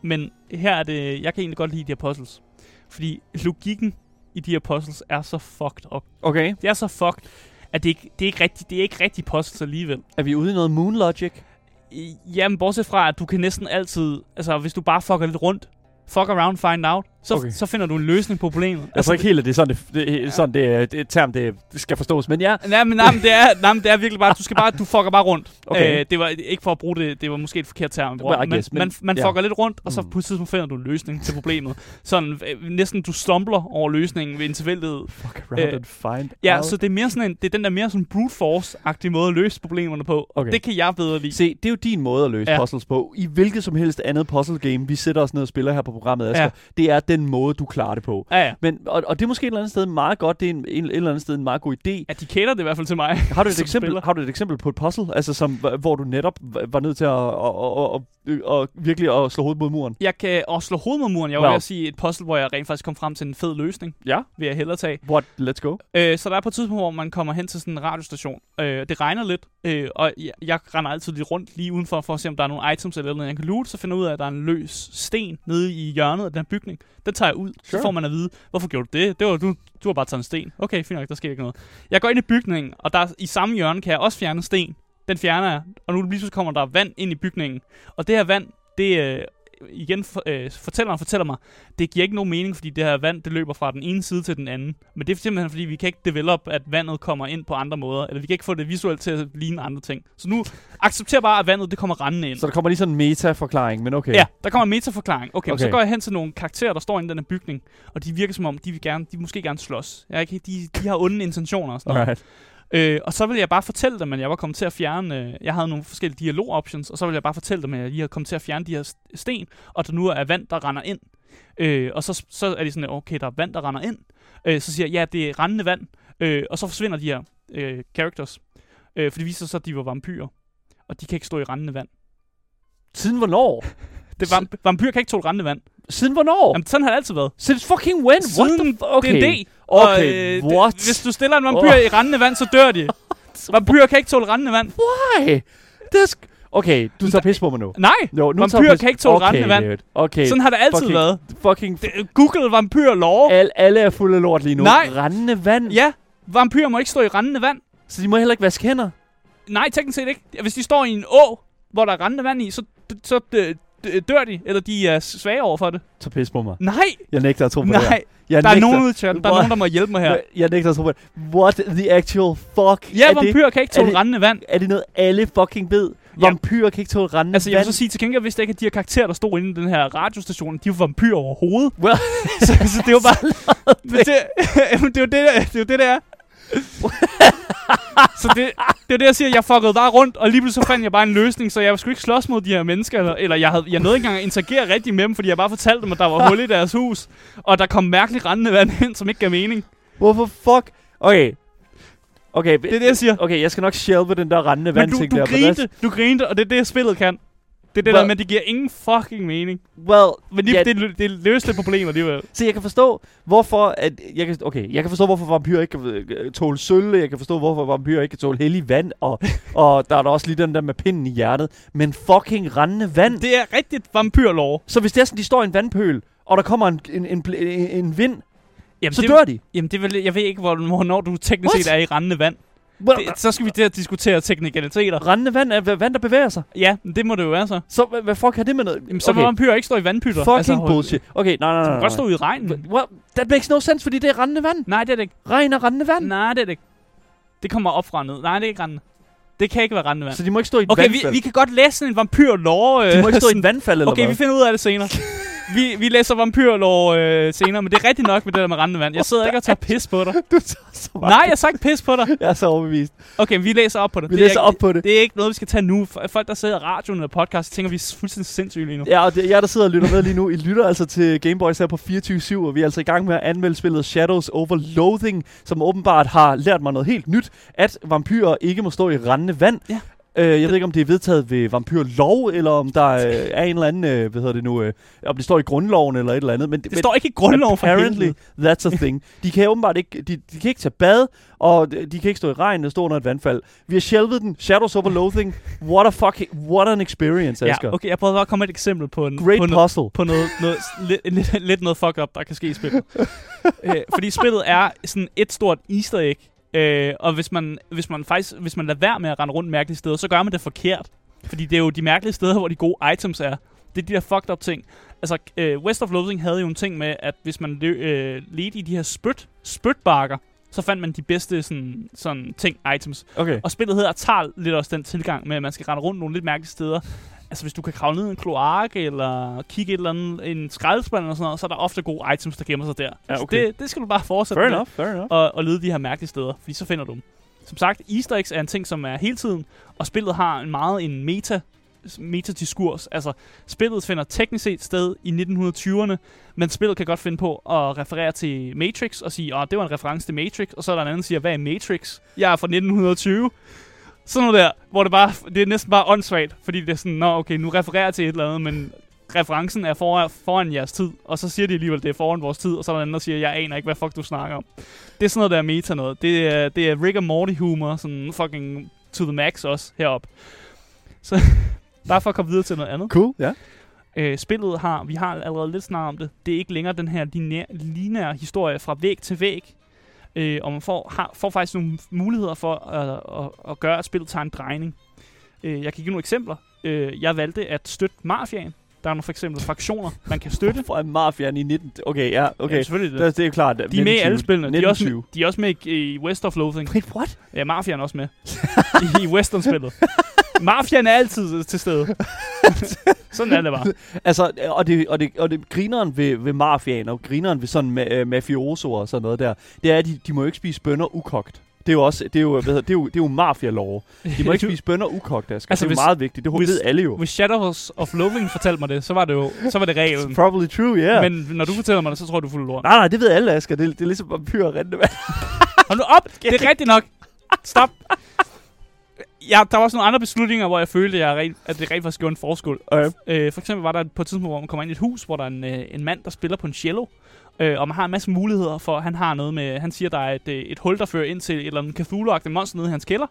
Men her er det, jeg kan egentlig godt lide de her puzzles. Fordi logikken i de her puzzles er så fucked up. Okay, Det er så fucked, at det ikke, det er ikke rigtig, det er ikke rigtig puzzles alligevel. er vi ude i noget Moon Logic? Jamen, bortset fra, at du kan næsten altid, altså hvis du bare fucker lidt rundt, fuck around, find out, så, Okay. så finder du en løsning på problemet. Altså, Jeg tror ikke helt, at det er sådan, det, det, sådan det, det er et term, det skal forstås, men ja. Nej, men, nej, men det er, nej, men det er virkelig bare, du skal bare, du fucker bare rundt. Okay. Øh, det var ikke for at bruge det, det var måske et forkert term. I men, guess, men- man, man ja. fucker lidt rundt, og så Mm. på et tidspunkt finder du en løsning til problemet. Sådan, øh, næsten du stumbler over løsningen ved en tilfældighed. Fuck around Øh, and find Ja, out. så det er mere sådan en, det er den der mere sådan brute force-agtige måde at løse problemerne på. Okay. Det kan jeg bedre lide. Se, det er jo din måde at løse ja. Ja. puzzles på. I hvilket som helst andet puzzle game, vi sætter os ned og spiller her på programmet, Asger, ja. Ja. det er den måde, du klarer det på. Ja, ja. Men, og, og det er måske et eller andet sted meget godt, det er en, en, et eller andet sted en meget god idé. Ja, de cater det i hvert fald til mig. Har du, et eksempel, spiller. har du et eksempel på et puzzle, altså som, hvor du netop var nødt til at, og, og, og, og virkelig at slå hovedet mod muren? Jeg kan også slå hovedet mod muren. Jeg ved at sige et puzzle, hvor jeg rent faktisk kom frem til en fed løsning, Ja. vil jeg hellere tage. What? Let's go. Øh, så der er på et tidspunkt, hvor man kommer hen til sådan en radiostation. Øh, det regner lidt, øh, og jeg, jeg render altid lidt rundt lige udenfor, for at se, om der er nogle items eller noget, jeg kan loot. Så finder ud af, at der er en løs sten nede i hjørnet af den her bygning. Den tager jeg ud. Sure. Så får man at vide, hvorfor gjorde du det? det var, du, du har bare taget en sten. Okay, fint nok, der sker ikke noget. Jeg går ind i bygningen, og der i samme hjørne kan jeg også fjerne en sten. Den fjerner jeg, og nu lige pludselig kommer der vand ind i bygningen. Og det her vand, det øh, igen for, øh, fortælleren fortæller mig, det giver ikke nogen mening, fordi det her vand, det løber fra den ene side til den anden. Men det er simpelthen, fordi vi kan ikke develop, at vandet kommer ind på andre måder, eller vi kan ikke få det visuelt til at ligne andre ting. Så nu accepter bare, at vandet, det kommer rendende ind. Så der kommer lige sådan en meta-forklaring, men okay. Ja, der kommer en metaforklaring. Okay, okay. Så går jeg hen til nogle karakterer, der står inde i den her bygning, og de virker som om, de vil gerne, de vil måske gerne slås. Jeg ikke, de, de har onde intentioner og sådan noget. Alright. Øh, og så vil jeg bare fortælle dem, at jeg var kommet til at fjerne... Øh, jeg havde nogle forskellige dialog-options, og så vil jeg bare fortælle dem, at jeg lige har kommet til at fjerne de her st- sten, og der nu er vand, der render ind. Øh, og så, så er de sådan, okay, der er vand, der render ind. Øh, så siger jeg, ja, det er rendende vand. Øh, og så forsvinder de her øh, characters. Øh, for det viser sig, at de var vampyrer. Og de kan ikke stå i rendende vand. Siden hvornår? Det var, vampyrer kan ikke tåle rendende vand. Siden hvornår? Jamen, sådan har det altid været. Since fucking when? What the Siden f- okay. D&D. Okay, og, øh, what? Det, hvis du stiller en vampyr Oh. i rendende vand, så dør de. vampyrer kan ikke tåle rendende vand. Why? Det sk- okay, du tager pis på mig nu. Nej, Jo, nu Vampyrer kan ikke tåle okay, rendende vand. Okay, sådan har det altid fucking- været. fucking... Det, Google vampyr lore. Al, alle er fulde af lort lige nu. Nej. Rendende vand. Ja, vampyrer må ikke stå i rendende vand. Så de må heller ikke vaske hænder. Nej, teknisk set ikke. Hvis de står i en å, hvor der er rendende vand i, så, så d- dør de, eller de er svage over for det. Tag pis på mig. Nej, Jeg nægter at tro på det her. nej. Jeg Der er nægter. nogen ude i chatten, der er nogen, der må hjælpe mig her. Jeg, nægter at tro på det. What the actual fuck? Ja, er det, vampyrer kan ikke tåle det- rendende vand. er det noget, alle fucking ved? Vampyrer kan ikke tåle rendende Altså, jeg vil så sige til gengæld, hvis det ikke er de her karakterer, der stod inde i den her radiostation, de var vampyrer overhovedet. Well, så, så det var bare... Det, jamen, det er jo det, der, det er jo det, der er. så det, det er det, jeg siger. Jeg fuckede bare rundt, og lige pludselig så fandt jeg bare en løsning, så jeg skulle ikke slås mod de her mennesker, eller, eller jeg, havde, jeg nåede ikke engang at interagere rigtig med dem, fordi jeg bare fortalte dem, at der var hul i deres hus, og der kom mærkeligt rendende vand ind, som ikke gav mening. hvorfor fuck? Okay. Okay, Det er det, jeg siger. okay, jeg skal nok shelve den der rendende Men vand du, ting du der. grinte, du grinte, og det er det, spillet kan. Det er det Well- der med, det giver ingen fucking mening. Well, Men det, ja, det, det, lidt problemer alligevel. Så jeg kan forstå, hvorfor... At, jeg kan, okay, jeg kan forstå, hvorfor vampyrer ikke kan øh, tåle sølv. Jeg kan forstå, hvorfor vampyrer ikke kan tåle hellig vand. Og, og der er der også lige den der med pinden i hjertet. Men fucking rendende vand. Det er rigtigt vampyrlov. Så hvis det er sådan, de står i en vandpøl, og der kommer en, en, en, en, en vind, Jamen, så det, dør de. Jamen, det vil, jeg ved ikke, hvor- hvornår du teknisk What? set er i rendende vand. Det, så skal vi til at diskutere teknikaliteter. rendende vand er vand, der bevæger sig. Ja, det må det jo være så. Så hvad, hvad fuck har det med noget? Jamen, så okay. må vampyrer ikke stå i vandpytter. Fucking altså, bullshit. Okay, nej, nej, Du nej. kan godt nej. stå i regnen. Well, that makes no sense, fordi det er rendende vand. Nej, det er det ikke. Regn er rendende vand. Nej, det er det ikke. Det kommer op fra ned. Nej, det er ikke rendende. Det kan ikke være rendende vand. Så de må ikke stå i et Okay, vi, vandfald. vi kan godt læse en vampyrlov. Øh, de må ikke stå i et vandfald, eller Okay, hvad? vi finder ud af det senere. vi, vi læser vampyrlov øh, senere, men det er rigtigt nok med det der med rendende vand. Jeg sidder ikke og tager pis på dig. Du tager så meget. Nej, jeg har ikke pis på dig. Jeg er så overbevist. Okay, vi læser op på det. Vi det er læser ikke, op på det. Det er ikke noget, vi skal tage nu. Folk, der sidder i radioen eller podcast, tænker, vi er fuldstændig sindssyge lige nu. Ja, og det, jeg der sidder og lytter med lige nu, I lytter altså til Gameboys her på 24-7, og vi er altså i gang med at anmelde spillet Shadows Over Loathing, som åbenbart har lært mig noget helt nyt, at vampyrer ikke må stå i rendende vand. Ja. Øh, jeg ved ikke, om det er vedtaget ved vampyrlov, eller om der øh, er en eller anden, øh, hvad hedder det nu, øh, om det står i grundloven eller et eller andet. Men, Det står ikke i grundloven for Apparently, that's a thing. De kan åbenbart ikke, de, de kan ikke tage bad, og de de kan ikke stå i regn og stå under et vandfald. Vi har shelvet den. Shadows Over Loathing. What a fucking, what an experience, Asger. Ja, okay, jeg prøver bare at komme med et eksempel på, en, Great på, noget, puzzle. på noget, noget lidt, lidt, lidt noget fuck up, der kan ske i spillet. øh, fordi spillet er sådan et stort easter egg, øh, og hvis man, hvis man faktisk hvis man lader være med at rende rundt mærkelige steder, så gør man det forkert. Fordi det er jo de mærkelige steder, hvor de gode items er. Det er de der fucked up ting. Altså, øh, West of Loathing havde jo en ting med, at hvis man lø, øh, ledte i de her spyt, spytbakker, så fandt man de bedste sådan, sådan ting, items. Okay. Og spillet hedder tager lidt også den tilgang med, at man skal rende rundt nogle lidt mærkelige steder. Altså hvis du kan kravle ned i en kloak, eller kigge et eller andet, en skraldespand eller sådan noget, så er der ofte gode items, der gemmer sig der. Ja, Så okay. det, det skal du bare fortsætte Fair med. enough, fair enough. Og, og lede de her mærkelige steder, fordi så finder du dem. Som sagt, easter eggs er en ting, som er hele tiden, og spillet har en meget en meta metadiskurs. Altså, spillet finder teknisk set sted i 1920'erne, men spillet kan godt finde på at referere til Matrix og sige, at det var en reference til Matrix, og så er der en anden, der siger, hvad er Matrix? Jeg er fra 1920. Sådan noget der, hvor det bare, det er næsten bare åndssvagt, fordi det er sådan, nå okay, nu refererer til et eller andet, men referencen er foran, foran jeres tid, og så siger de alligevel, det er foran vores tid, og så er der en anden, der siger, jeg aner ikke, hvad fuck du snakker om. Det er sådan noget, der er meta noget. Det er, det er Rick and Morty humor, sådan fucking to the max også herop. Så bare for at komme videre til noget andet. Cool, ja. Øh, spillet har, vi har allerede lidt snart om det, det er ikke længere den her lineære, lineære historie fra væg til væg. Øh, og man får, har, får faktisk nogle muligheder for at, at, at gøre, at spillet tager en drejning. Øh, jeg kan give nogle eksempler. Øh, jeg valgte at støtte mafiaen. Der er nogle for eksempel fraktioner, man kan støtte. For en mafiaen i 19... Okay, ja, okay. Ja, selvfølgelig det, det. det er klart. De er med i alle spillene. De er, også med, 1920. de er også med i, i West of Loathing. Wait, what? Ja, mafiaen er også med. I, i western-spillet. Mafiaen er altid til stede. Sådan er det bare. Altså, og det, og det, og det grineren ved, ved mafiaen, og grineren ved sådan ma- øh, mafiosoer og sådan noget der, det er, at de, de må jo ikke spise bønner ukogt. Det er jo også, det er jo, hvad hedder, det er jo, det er jo mafia-lov. De må ikke spise bønner ukogt, Asger. Altså, det er hvis- meget vigtigt. Det hvis- ved alle jo. Hvis Shadows of Loathing fortalte mig det, så var det jo så var det reglen. It's probably true, yeah. Men, når du fortæller mig det, så tror jeg, du fuld lort. nej, nej, det ved alle, Asger. Det, det er ligesom vampyrer og rente. Hold nu op! Det er rigtigt nok. Stop. Ja, der var også nogle andre beslutninger, hvor jeg følte, at, jeg rent, at det rent faktisk gjorde en forskel. Okay. Øh, for eksempel var der på et tidspunkt, hvor man kommer ind i et hus, hvor der er en, øh, en mand, der spiller på en cello. Øh, og man har en masse muligheder for, han har noget med, han siger, der er et, øh, et hul, der fører ind til et eller andet cthulhu monster nede i hans kælder.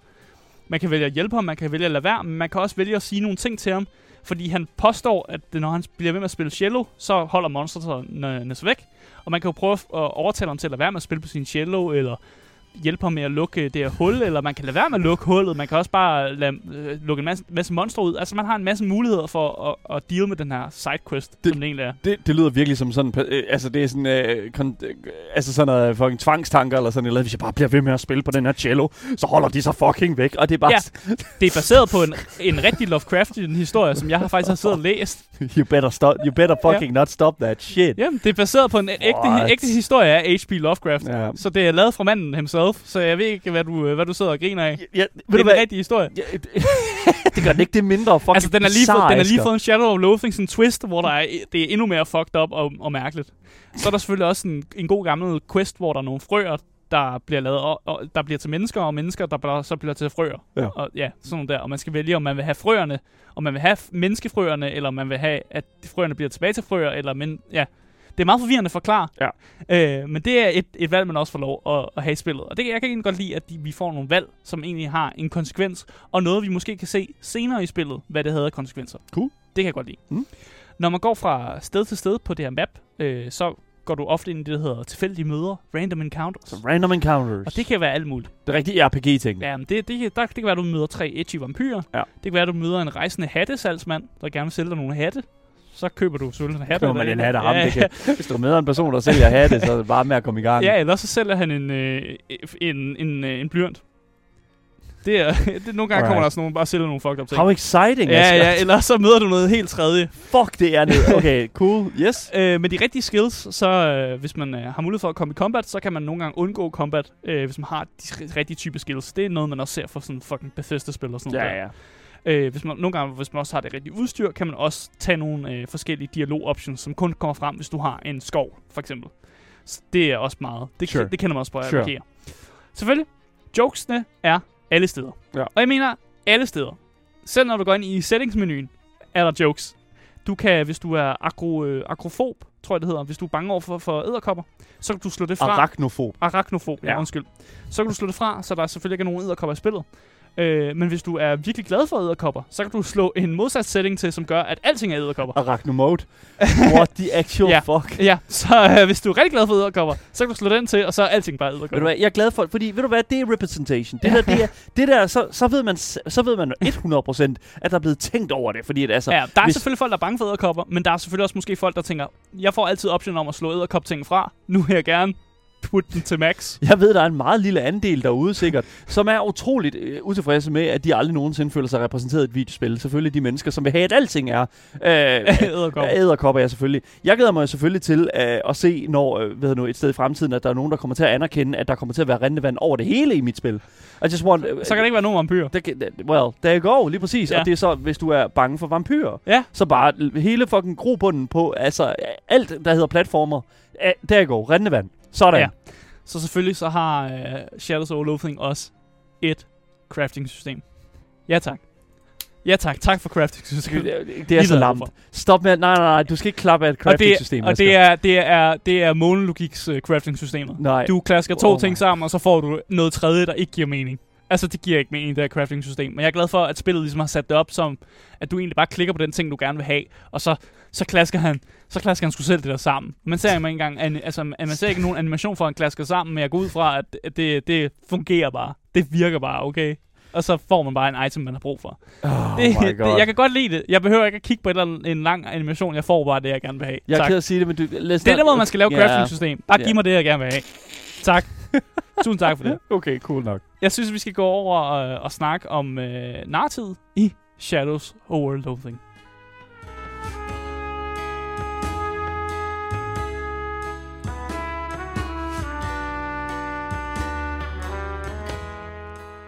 Man kan vælge at hjælpe ham, man kan vælge at lade være, men man kan også vælge at sige nogle ting til ham, fordi han påstår, at når han bliver ved med at spille cello, så holder monsterne sig væk. Og man kan jo prøve at overtale ham til at lade være med at spille på sin cello, eller hjælpe ham med at lukke det her hul, eller man kan lade være med at lukke hullet. Man kan også bare lade, øh, lukke en masse, masse monstre ud. Altså, man har en masse muligheder for at, at deal med den her sidequest, Det- som det egentlig er. Det, det lyder virkelig som sådan, øh, altså det er sådan, øh, kon- øh, altså sådan noget fucking tvangstanker eller sådan noget. Hvis jeg bare bliver ved med at spille på den her cello, så holder de sig fucking væk. Og det er bare, Ja. Det er baseret på en, en rigtig Lovecraftian historie, som jeg har faktisk har siddet og læst. you better stop, you better fucking not stop that shit. Jamen, det er baseret på en ægte, ægte historie af H.P. Lovecraft. Ja. Så det er lavet fra manden himself, så jeg ved ikke, hvad du, hvad du sidder og griner af. Ja, Det ved er du hvad? en rigtig historie. Ja, det gør den ikke det mindre fucking Altså, den har lige, fået, den har lige fået en Shadow of Loathing, sådan en twist, hvor der er, det er endnu mere fucked up og, og mærkeligt. Så er der selvfølgelig også en, en god gammel quest, hvor der er nogle frøer, der bliver lavet og, og, der bliver til mennesker, og mennesker, der bliver, så bliver til frøer. Ja. Og, ja, sådan nogle der. Og man skal vælge, om man vil have frøerne, om man vil have menneskefrøerne, eller om man vil have, at de frøerne bliver tilbage til frøer, eller men, ja. Det er meget forvirrende at forklare. Ja. Øh, men det er et, et valg, man også får lov at, at have i spillet. Og det, jeg kan egentlig godt lide, at de, vi får nogle valg, som egentlig har en konsekvens, og noget, vi måske kan se senere i spillet, hvad det havde af konsekvenser. Cool. Det kan jeg godt lide. Mm. Når man går fra sted til sted på det her map, øh, så går du ofte ind i det, der hedder tilfældige møder, random encounters. Så random encounters. Og det kan være alt muligt. det er rigtig RPG-ting. Ja, men det, det, kan- der, det kan være, at du møder tre edgy vampyrer. Ja. Det kan være, at du møder en rejsende hattesalgsmand, der gerne vil sælge dig nogle hatte. Så køber du selvfølgelig en hatte. Køber man en hat af ham, ja, det kan, hvis du møder en person, der sælger hatte, så er det bare med at komme i gang. Ja, eller så sælger han en, øh, en, en, øh, en blyant. Det er, det, nogle gange Alright. kommer der sådan nogen, bare sælger nogle fucked up ting. How exciting, Ja, Asger. ja, eller så møder du noget helt tredje. Fuck, det er ned. Okay, cool. Yes. Øh, med de rigtige skills, så øh, hvis man øh, har mulighed for at komme i combat, så kan man nogle gange undgå combat, øh, hvis man har de ri- rigtige type skills. Det er noget, man også ser for sådan fucking Bethesda-spil og sådan noget. Ja, ja. Øh, hvis man, nogle gange, hvis man også har det rigtige udstyr, kan man også tage nogle øh, forskellige dialog-options, som kun kommer frem, hvis du har en skov, for eksempel. Så det er også meget. Det, Sure. det kender man også på at Sure. agere. Selvfølgelig, jokesene er alle steder. Ja. Og jeg mener, alle steder. Selv når du går ind i settingsmenuen, er der jokes. Du kan, hvis du er agro, øh, agrofob, tror jeg det hedder, hvis du er bange over for, for æderkopper, så kan du slå det fra. Arachnofob. Arachnofob. Ja. ja, undskyld. Så kan du slå det fra, så der selvfølgelig ikke er nogen æderkopper i spillet. Øh, men hvis du er virkelig glad for æderkopper, så kan du slå en modsat setting til, som gør, at alting er æderkopper. Arachnomode. What the actual Ja. fuck? Ja, så øh, hvis du er rigtig glad for æderkopper, så kan du slå den til, og så er alting bare Ved du æderkopper. hvad, jeg er glad for, fordi ved du hvad, det er representation. Det der, det er, det der så, så, ved man, så ved man 100%, at der er blevet tænkt over det, fordi at, altså, Ja, der er hvis- selvfølgelig folk, der er bange for æderkopper, men der er selvfølgelig også måske folk, der tænker, jeg får altid option om at slå æderkop-ting fra. Nu vil jeg gerne putte den til max. Jeg ved, der er en meget lille andel derude sikkert, som er utroligt øh, utilfredse med, at de aldrig nogensinde føler sig repræsenteret i et videospil. Selvfølgelig de mennesker, som vil have, at alting er øh, æderkopper. æderkopper, ja selvfølgelig. Jeg glæder mig selvfølgelig til øh, at se, når øh, ved nu, et sted i fremtiden, at der er nogen, der kommer til at anerkende, at der kommer til at være rindevand over det hele i mit spil. I just want, øh, Så kan der ikke være nogen vampyrer. der, well, there you go, lige præcis. Ja. Og det er så, hvis du er bange for vampyrer. Ja. Så bare hele fucking grobunden på, altså alt, der hedder platformer. You go, rindevand. Sådan. Ja. Så selvfølgelig så har øh, Shadows of Loathing også et crafting-system. Ja tak. Ja tak. Tak for crafting-systemet. Det, det er så lamt. Stop med, nej, nej, nej, du skal ikke klappe af et Og det, crafting-system. og det er, det er, det er Monologiks uh, crafting-systemet. Nej. Du klasker to Oh oh ting my. sammen, og så får du noget tredje, der ikke giver mening. Altså, det giver ikke mening, det her crafting-system. Men jeg er glad for, at spillet ligesom har sat det op som, at du egentlig bare klikker på den ting, du gerne vil have, og så, så klasker han så klasker han sgu selv det der sammen. Man ser ikke engang, an, altså, man ser ikke nogen animation for, at han klasker sammen, men jeg går ud fra, at det, det fungerer bare. Det virker bare, okay? Og så får man bare en item, man har brug for. Oh det, det, jeg kan godt lide det. Jeg behøver ikke at kigge på et eller andet, en lang animation. Jeg får bare det, jeg gerne vil have. jeg er tak. ked af at sige det, men du... Det er der måde, man skal lave Ja. crafting-system. Bare Ja. giv mig det, jeg gerne vil have. Tak. Tusind tak for det. Okay, cool nok. Jeg synes, vi skal gå over og, og snakke om øh, narrativet i Shadows over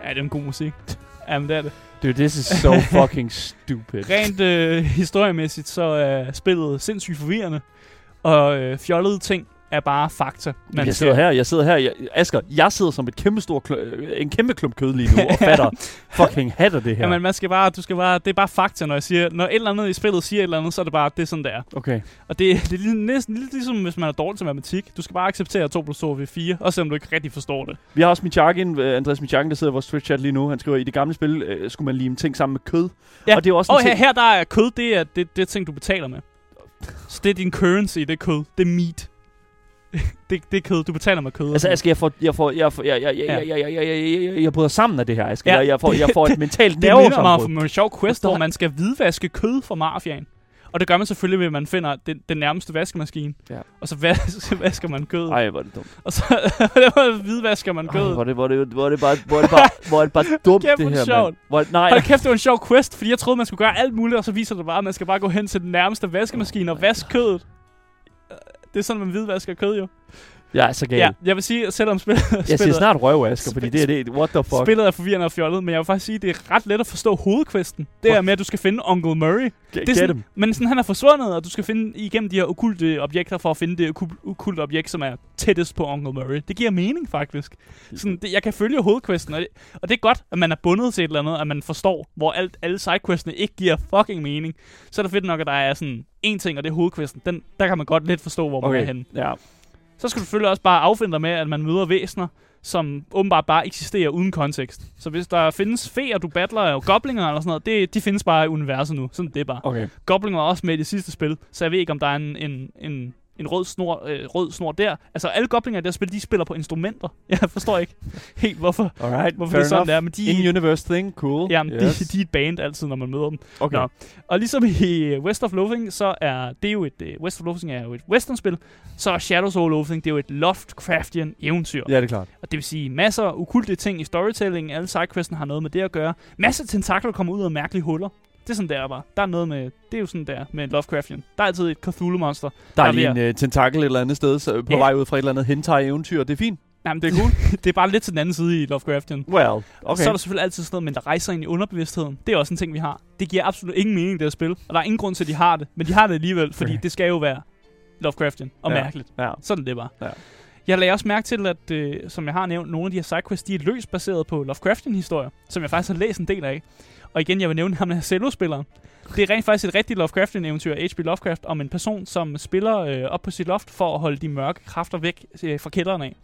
Ja, det er en god musik. Jamen, det er det. Dude, this is so fucking stupid. Rent øh, historiemæssigt, så er spillet sindssygt forvirrende. Og øh, fjollede ting er bare fakta. Man jeg sidder her, jeg sidder her. Jeg, Asger, jeg sidder som et kæmpe stor, kl- en kæmpe klump kød lige nu og fatter fucking hatter det her. Jamen, man skal bare, du skal bare, det er bare fakta, når jeg siger, når et eller andet i spillet siger et eller andet, så er det bare, det er sådan, det er. Okay. Og det, det er næsten lidt ligesom, hvis man er dårlig til matematik. Du skal bare acceptere, at 2 plus 2 er 4, også selvom du ikke rigtig forstår det. Vi har også Michakin, øh, Andreas Michakin, der sidder i vores Twitch-chat lige nu. Han skriver, i det gamle spil øh, skulle man lime ting sammen med kød. Ja. Og det er også Og her, ting... her der er kød, det er det, det er ting, du betaler med. Så det er din currency, det er kød. Det er meat. det, det er kød. Du betaler med kød. Altså, Aske, jeg får, jeg får, jeg får, jeg, jeg, jeg, jeg, jeg, jeg, jeg, jeg, jeg, bryder sammen af det her, Aske. Ja. Jeg, jeg får, jeg får et mentalt Det minder mig om en sjov quest, hvor man skal hvidvaske kød fra mafiaen. Og det gør man selvfølgelig ved, at man finder den, den nærmeste vaskemaskine. Ja. Og så vas- vasker man kød. Ej, hvor er det dumt. Og så hvidvasker man Ej, kød. hvor er det, hvor er det, hvor er det bare, hvor er det bare, hvor er det bare dumt, Kæft, det her, sjovt. mand. Hvor, nej, Hold kæft, det var en sjov quest, fordi jeg troede, man skulle gøre alt muligt, og så viser det bare, at man skal bare gå hen til den nærmeste vaskemaskine og vaske kødet. Det er sådan, man hvidvasker kød jo jeg er så gal. Ja, jeg vil sige, at selvom spillet, Jeg siger snart røv, Asger, fordi det er det. What the fuck? spillet er forvirrende og fjollet, men jeg vil faktisk sige, at det er ret let at forstå hovedquesten. Det er med, at du skal finde Uncle Murray. Get, Det er sådan, men sådan, han er forsvundet, og du skal finde igennem de her okulte objekter for at finde det okul- okulte objekt, som er tættest på Uncle Murray. Det giver mening, faktisk. Sådan, det, jeg kan følge hovedquesten, og det, og det er godt, at man er bundet til et eller andet, at man forstår, hvor alt, alle sidequestene ikke giver fucking mening. Så er det fedt nok, at der er sådan en ting, og det er hovedquesten. Den, der kan man godt lidt forstå, hvor man er Okay, henne. ja. Så skal du selvfølgelig også bare affinde dig med, at man møder væsener, som åbenbart bare eksisterer uden kontekst. Så hvis der findes feer, du battler, og goblinger eller sådan noget, det, de findes bare i universet nu. Sådan det er bare. Okay. Goblin var også med i det sidste spil, så jeg ved ikke, om der er en, en, en, en rød, snor, øh, rød snor der. Altså, alle goblinger i det her spil, de spiller på instrumenter. Jeg forstår ikke helt, hvorfor, Alright, hvorfor det er sådan, enough. det er. Men de, In-universe thing, cool. jamen, yes. de, de er et band altid, når man møder dem. okay. Nå. Og ligesom i West of Loathing, så er det jo et... Uh, West of Loathing er jo et westernspil, så er Shadows of Loathing, det er jo et Lovecraftian eventyr. Ja, det er klart. Og det vil sige masser af ukulte ting i storytelling. Alle sidequesten har noget med det at gøre. Masser af tentakler kommer ud af mærkelige huller. Det er sådan der bare. Der er noget med... Det er jo sådan der med Lovecraftian. Der er altid et Cthulhu-monster. Der er Der lige er en uh, tentakel et eller andet sted så på Ja. vej ud fra et eller andet hentai-eventyr. Det er fint. Nej, men det er cool. det er bare lidt til den anden side i Lovecraftian. Well, Okay. Så er der selvfølgelig altid sådan noget, men der rejser ind i underbevidstheden. Det er også en ting, vi har. Det giver absolut ingen mening, det her spil. Og der er ingen grund til, at de har det. Men de har det alligevel, fordi Okay. det skal jo være Lovecraftian og Ja. mærkeligt. Ja. Sådan det bare. Ja. Jeg lagde også mærke til, at øh, som jeg har nævnt, nogle af de her sidequests, de er løst baseret på Lovecraftian-historier, som jeg faktisk har læst en del af. Og igen, jeg vil nævne ham her cello-spilleren. Det er rent faktisk et rigtigt Lovecraftian-eventyr, H.P. Lovecraft, om en person, som spiller øh, op på sit loft for at holde de mørke kræfter væk øh, fra kælderen af.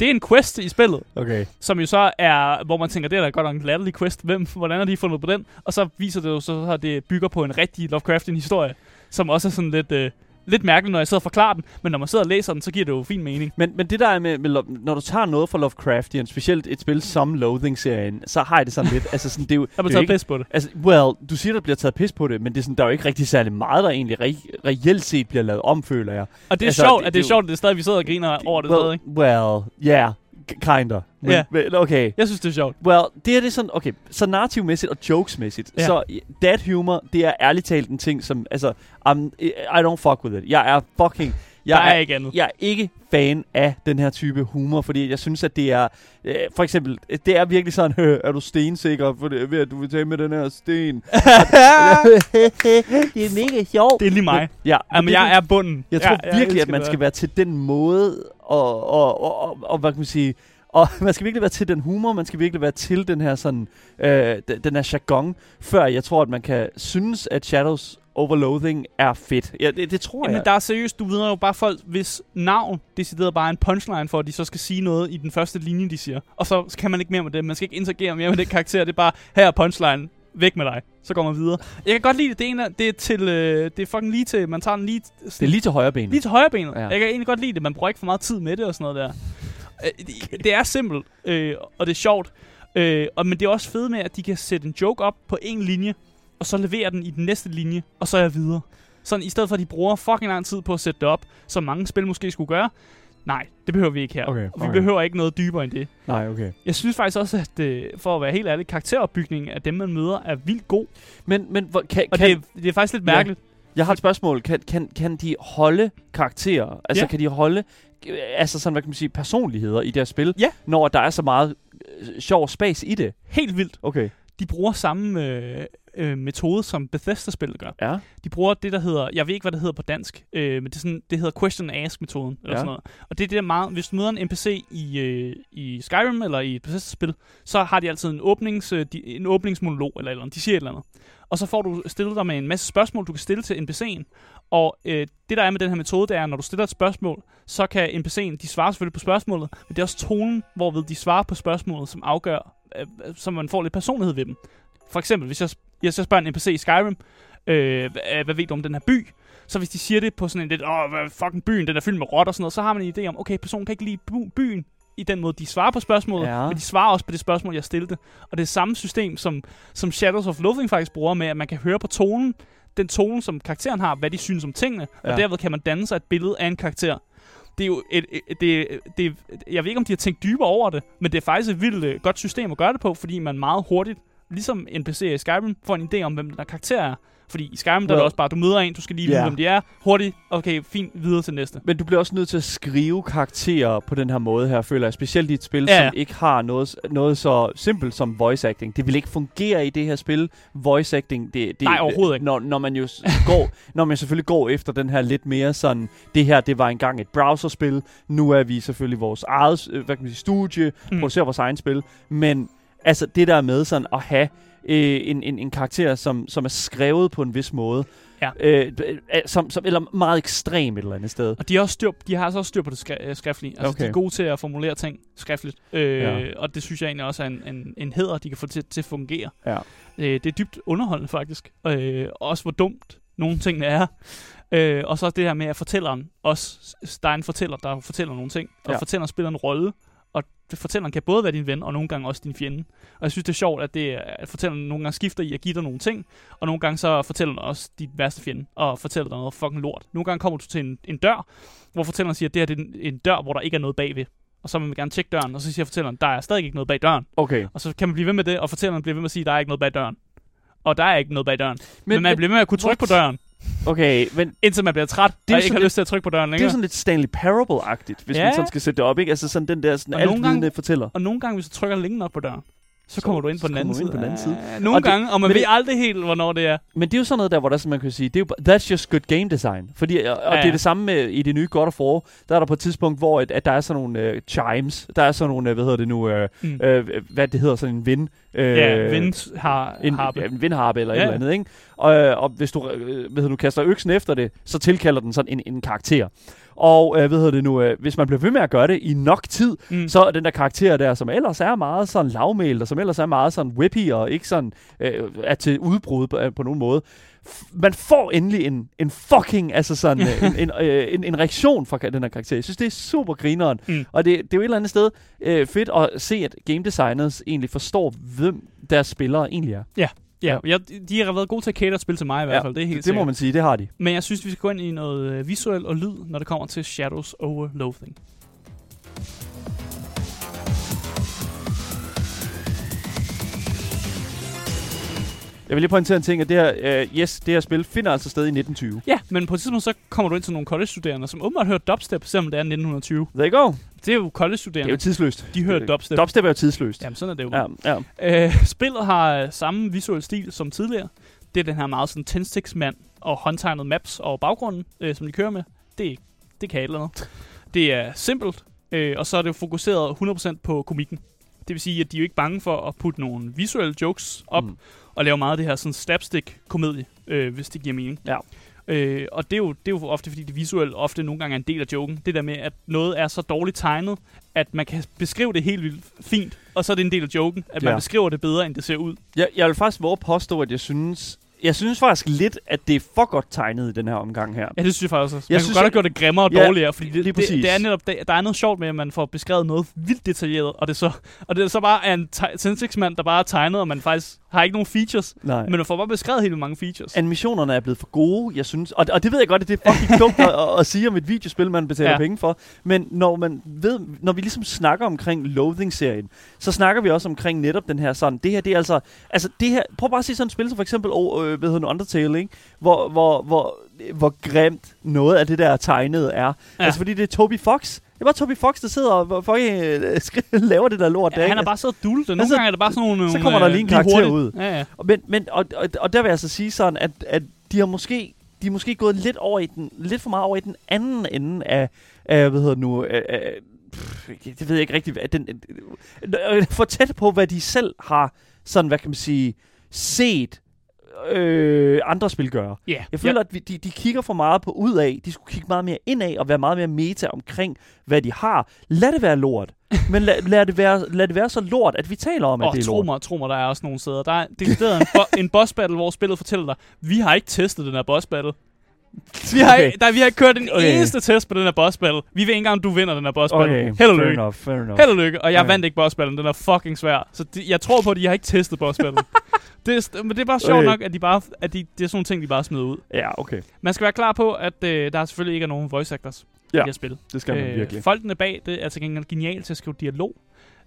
Det er en quest i spillet, Okay. som jo så er, hvor man tænker, det er da godt nok en latterlig quest. Hvem, hvordan har de fundet på den? Og så viser det jo så, at det bygger på en rigtig Lovecraftian-historie, som også er sådan lidt, øh, lidt mærkeligt, når jeg sidder og forklarer den. Men når man sidder og læser den, så giver det jo fin mening. Men, men det der er med, med, når du tager noget fra Lovecraftian, specielt et spil som Loathing-serien, så har jeg det sådan lidt, altså sådan, det er jo, Der er er jo taget ikke, pis på det. altså, well, du siger, der bliver taget pis på det, men det er sådan, der er jo ikke rigtig særlig meget, der egentlig re- reelt set bliver lavet om, føler jeg. Og det er Altså, sjovt, det- at det er det er sjovt, at det er stadig, vi sidder og griner over det stadig. well, well, yeah, k- kinda. Men, Ja. men, okay. Jeg synes, det er sjovt. Well, det er det sådan, okay, så narrativmæssigt og jokesmæssigt, Ja. så that humor, det er ærligt talt en ting, som, altså, I'm, I don't fuck with it. Jeg er fucking, jeg Der er ikke andet. jeg er ikke fan af den her type humor, fordi jeg synes, at det er, øh, for eksempel, det er virkelig sådan, øh, er du stensikker for det, ved at du vil tage med den her sten? det er mega sjovt. Det er lige mig. Ja, Jamen, det- jeg er bunden. jeg tror jeg virkelig, at elsker man skal være til den måde, og, og, og, og, og hvad kan man sige, og man skal virkelig være til den humor, man skal virkelig være til den her sådan, øh, den, den her jargon, før jeg tror, at man kan synes, at Shadows Overloathing er fedt. Ja, det, det tror Jamen, jeg. der er seriøst, du videre jo bare folk, hvis navn decideret bare er en punchline for, at de så skal sige noget i den første linje, de siger. Og så kan man ikke mere med det. Man skal ikke interagere mere med det karakter. Det er bare, her er punchline. Væk med dig. Så går man videre. Jeg kan godt lide det. Det en af, det er til, øh, det er fucking lige til, man tager den lige, det er lige til højre ben. lige til højre benet. Ja. Ja. Jeg kan egentlig godt lide det. Man bruger ikke for meget tid med det og sådan noget der. Øh, det, det er simpelt, øh, og det er sjovt. Øh, og, men det er også fedt med, at de kan sætte en joke op på en linje, og så levere den i den næste linje, og så er jeg videre. Sådan i stedet for, at de bruger fucking lang tid på at sætte det op, som mange spil måske skulle gøre. Nej, det behøver vi ikke her. Okay, Og vi okay. behøver ikke noget dybere end det. Nej, okay. Jeg synes faktisk også, at øh, for at være helt ærlig, karakteropbygningen af dem, man møder, er vildt god. Men, men hvor, kan, Og kan, det, er, det er faktisk lidt Ja. mærkeligt. jeg har et spørgsmål. Kan, kan, kan de holde karakterer? Altså, Ja. kan de holde øh, altså sådan, hvad kan man sige, personligheder i deres spil, Ja. når der er så meget øh, sjov spas i det? Helt vildt. Okay. De bruger samme øh, øh, metode, som Bethesda-spillet gør. Ja. De bruger det, der hedder, jeg ved ikke, hvad det hedder på dansk, øh, men det, er sådan, det hedder question ask-metoden, eller Ja. sådan noget. Og det er det der meget, hvis du møder en NPC i, øh, i Skyrim eller i et Bethesda-spil, så har de altid en, åbnings, øh, de, en åbningsmonolog eller eller andet. De siger et eller andet. Og så får du stillet dig med en masse spørgsmål, du kan stille til NPC'en. Og øh, det, der er med den her metode, det er, at når du stiller et spørgsmål, så kan NPC'en, de svarer selvfølgelig på spørgsmålet, men det er også tonen, hvorved de svarer på spørgsmålet, som afgør, øh, så man får lidt personlighed ved dem. For eksempel, hvis jeg, jeg spørger en NPC i Skyrim, Øh, hvad, hvad ved du om den her by? Så hvis de siger det på sådan en lidt, åh, hvad fucking byen, den er fyldt med rotter og sådan noget, så har man en idé om, okay, personen kan ikke lide byen i den måde, de svarer på spørgsmålet, Ja. men de svarer også på det spørgsmål, jeg stillede. Og det er samme system, som, som Shadows of Loathing faktisk bruger med, at man kan høre på tonen, den tone, som karakteren har, hvad de synes om tingene, ja. Ja. og derved kan man danne sig et billede af en karakter. Det er jo et, et, det, det, jeg ved ikke, om de har tænkt dybere over det, men det er faktisk et vildt øh, godt system at gøre det på, fordi man meget hurtigt, ligesom NPC i Skyrim, får en idé om, hvem der karakter er. Fordi i Skyrim, der er det Well- også bare, du møder en, du skal lige vide, hvem de er. Hurtigt, okay, fint, videre til næste. Men du bliver også nødt til at skrive karakterer på den her måde her, føler jeg. Specielt i et spil, Ja. som ikke har noget, noget så simpelt som voice acting. Det vil ikke fungere i det her spil. Voice acting, det, det Nej, overhovedet ikke. Når, når man jo går, når man selvfølgelig går efter den her lidt mere sådan, det her, det var engang et browserspil. Nu er vi selvfølgelig vores eget, øh, hvad kan man sige, studie, mm. producerer vores egen spil. Men altså det der med sådan at have øh, en, en, en karakter, som, som er skrevet på en vis måde, Ja. øh, øh, som, som, eller meget ekstrem et eller andet sted. Og de, er også styr, de har altså også styr på det skri- øh, skriftlige. Altså, okay. de er gode til at formulere ting skriftligt. Øh, ja. Og det synes jeg egentlig også er en, en, en heder, de kan få til, til at fungere. Ja. Øh, det er dybt underholdende faktisk. Øh, også hvor dumt nogle ting er. Øh, og så det her med, at fortælleren også, der er en fortæller, der fortæller nogle ting. Og Ja. fortælleren spiller en rolle. Fortælleren kan både være din ven, og nogle gange også din fjende. Og jeg synes, det er sjovt, at, det, at fortælleren nogle gange skifter i at give dig nogle ting, og nogle gange så fortæller den også dit værste fjende, og fortæller dig noget fucking lort. Nogle gange kommer du til en, en dør, hvor fortælleren siger, at det her det er en, en dør, hvor der ikke er noget bagved. Og så vil man gerne tjekke døren, og så siger fortælleren, der er stadig ikke noget bag døren. Okay. Og så kan man blive ved med det, og fortælleren bliver ved med at sige, der er ikke noget bag døren. Og der er ikke noget bag døren. Men, men man bliver ved med at kunne trykke på what? døren, Okay, men indtil man bliver træt, Det og ikke har lidt- lyst til at trykke på døren det er længere. sådan lidt Stanley Parable-agtigt, hvis Ja. man sådan skal sætte det op, ikke? Altså sådan den der sådan nogle gange- fortæller. Og nogle gange, hvis du trykker længe nok på døren, så, Så- kommer du ind på den anden side. på den anden side. Ja, nogle Og det- gange, og man ved det- aldrig helt, hvornår det er. Men det er jo sådan noget der, hvor der, man kan sige, det er jo, that's just good game design. Fordi, og, og Ja, det er det samme med i det nye God of War. Der er der på et tidspunkt, hvor at, at der er sådan nogle uh, chimes. Der er sådan nogle, uh, hvad hedder det nu, uh, Mm. uh, hvad det hedder, sådan en vind. Uh, Ja, vind har, en, ja, en vindharpe eller Ja. et eller andet, ikke? Og, og hvis du, øh, hvad hedder, du kaster øksen efter det, så tilkalder den sådan en, en karakter. Og øh, hvad hedder det nu, øh, hvis man bliver ved med at gøre det i nok tid, Mm. så er den der karakter der, som ellers er meget sådan lavmælt, og som ellers er meget sådan whippy, og ikke sådan øh, er til udbrud på, på nogen måde, man får endelig en, en fucking, altså sådan, øh, en, en, øh, en, en reaktion fra den her karakter. Jeg synes, det er super grineren. Mm. Og det, det er jo et eller andet sted øh, fedt at se, at game designers egentlig forstår, hvem deres spillere egentlig er. Ja, jeg, de har været gode til at cater spil til mig i hvert fald, det er helt det, det må man sige, det har de. Men jeg synes, vi skal gå ind i noget øh, visuel og lyd, når det kommer til Shadows over Loathing. Jeg vil lige pointere en ting, at det her, øh, yes, det her spil finder altså sted i 1920. Ja, men på et tidspunkt så kommer du ind til nogle college-studerende, som åbenbart hører dubstep, selvom det er 1920. There you go. Det er jo Det er college-studerende. jo tidsløst. De hører dubstep. Dubstep er jo tidsløst. Jamen, sådan er det jo. Ja, ja. Øh, spillet har øh, samme visuel stil som tidligere. Det er den her meget sådan tændstiksmand og håndtegnet maps og baggrunden, øh, som de kører med. Det, det kan et eller andet. Det er simpelt, øh, og så er det jo fokuseret 100% på komikken. Det vil sige, at de er jo ikke bange for at putte nogle visuelle jokes op mm. Og lave meget af det her sådan slapstick-komedie, øh, hvis det giver mening. Ja. Øh, og det er, jo, det er jo ofte, fordi det visuelle ofte nogle gange er en del af joken. Det der med, at noget er så dårligt tegnet, at man kan beskrive det helt vildt fint, og så er det en del af joken, at man Ja. beskriver det bedre, end det ser ud. Jeg, jeg vil faktisk våge påstå, at jeg synes... Jeg synes faktisk lidt, at det er for godt tegnet i den her omgang her. Ja, det synes jeg faktisk også. Jeg Man synes, kunne godt have jeg- gjort det grimmere og Ja, dårligere, fordi det, det, præcis. det, er netop, det, der er noget sjovt med, at man får beskrevet noget vildt detaljeret, og det er så, og det er så bare er en tændstiksmand, der bare er tegnet, og man faktisk har ikke nogen features, Nej. men man får bare beskrevet helt mange features. Animationerne er blevet for gode, jeg synes. Og, og det ved jeg godt, at det er fucking dumt at, at, at sige om et videospil, man betaler Ja. penge for. Men når, man ved, når vi ligesom snakker omkring Loathing-serien, så snakker vi også omkring netop den her sådan, det her, det er altså, altså det her, prøv bare at se sådan et spil som for eksempel, oh, hvad hedder det, Undertale, ikke? Hvor, hvor, hvor, hvor grimt noget af det der tegnede er. Ja. Altså fordi det er Toby Fox. Det er bare Toby Fox, der sidder og fucking øh, laver det der lort. der, Ja, han ikke? har bare siddet og dultet. Nogle Altså, gange er det bare sådan nogle... så kommer der øh, lige en karakter hurtigt. ud. Ja, ja. Og- Men, men og, og, og der vil jeg altså sige sådan, at, at de har måske de er måske gået lidt over i den, lidt for meget over i den anden ende af, af hvad hedder det nu, af, af, pff, det ved jeg ikke rigtigt, den, øh, for tæt på, hvad de selv har, sådan, hvad kan man sige, set øh, andre spil gøre. Ja, Jeg føler, at vi, de, de kigger for meget på udad. De skulle kigge meget mere indad og være meget mere meta omkring, hvad de har. Lad det være lort. Men lad, lad, det være, lad det være så lort, at vi taler om, at Og det er tro lort. mig, tro mig, der er også nogle steder. Der er decideret en, bo- en boss battle, hvor spillet fortæller dig, vi har ikke testet den her boss battle. Vi har, Okay. der, vi har ikke kørt en Okay. eneste test på den her boss battle. Vi ved ikke engang, du vinder den her boss battle. Okay, Held og lykke. enough, fair enough. Held og lykke. Og jeg Okay. vandt ikke boss battlen. Den er fucking svær. Så de, jeg tror på, at de har ikke testet boss battle. det men det er bare sjovt Okay. nok, at, de bare, at de, det er sådan nogle ting, de bare smider ud. Ja, okay. Man skal være klar på, at øh, der selvfølgelig ikke er nogen voice actors Ja, i det spil. Det skal man virkelig. Folkene bag det er til gengæld genialt til at skrive dialog.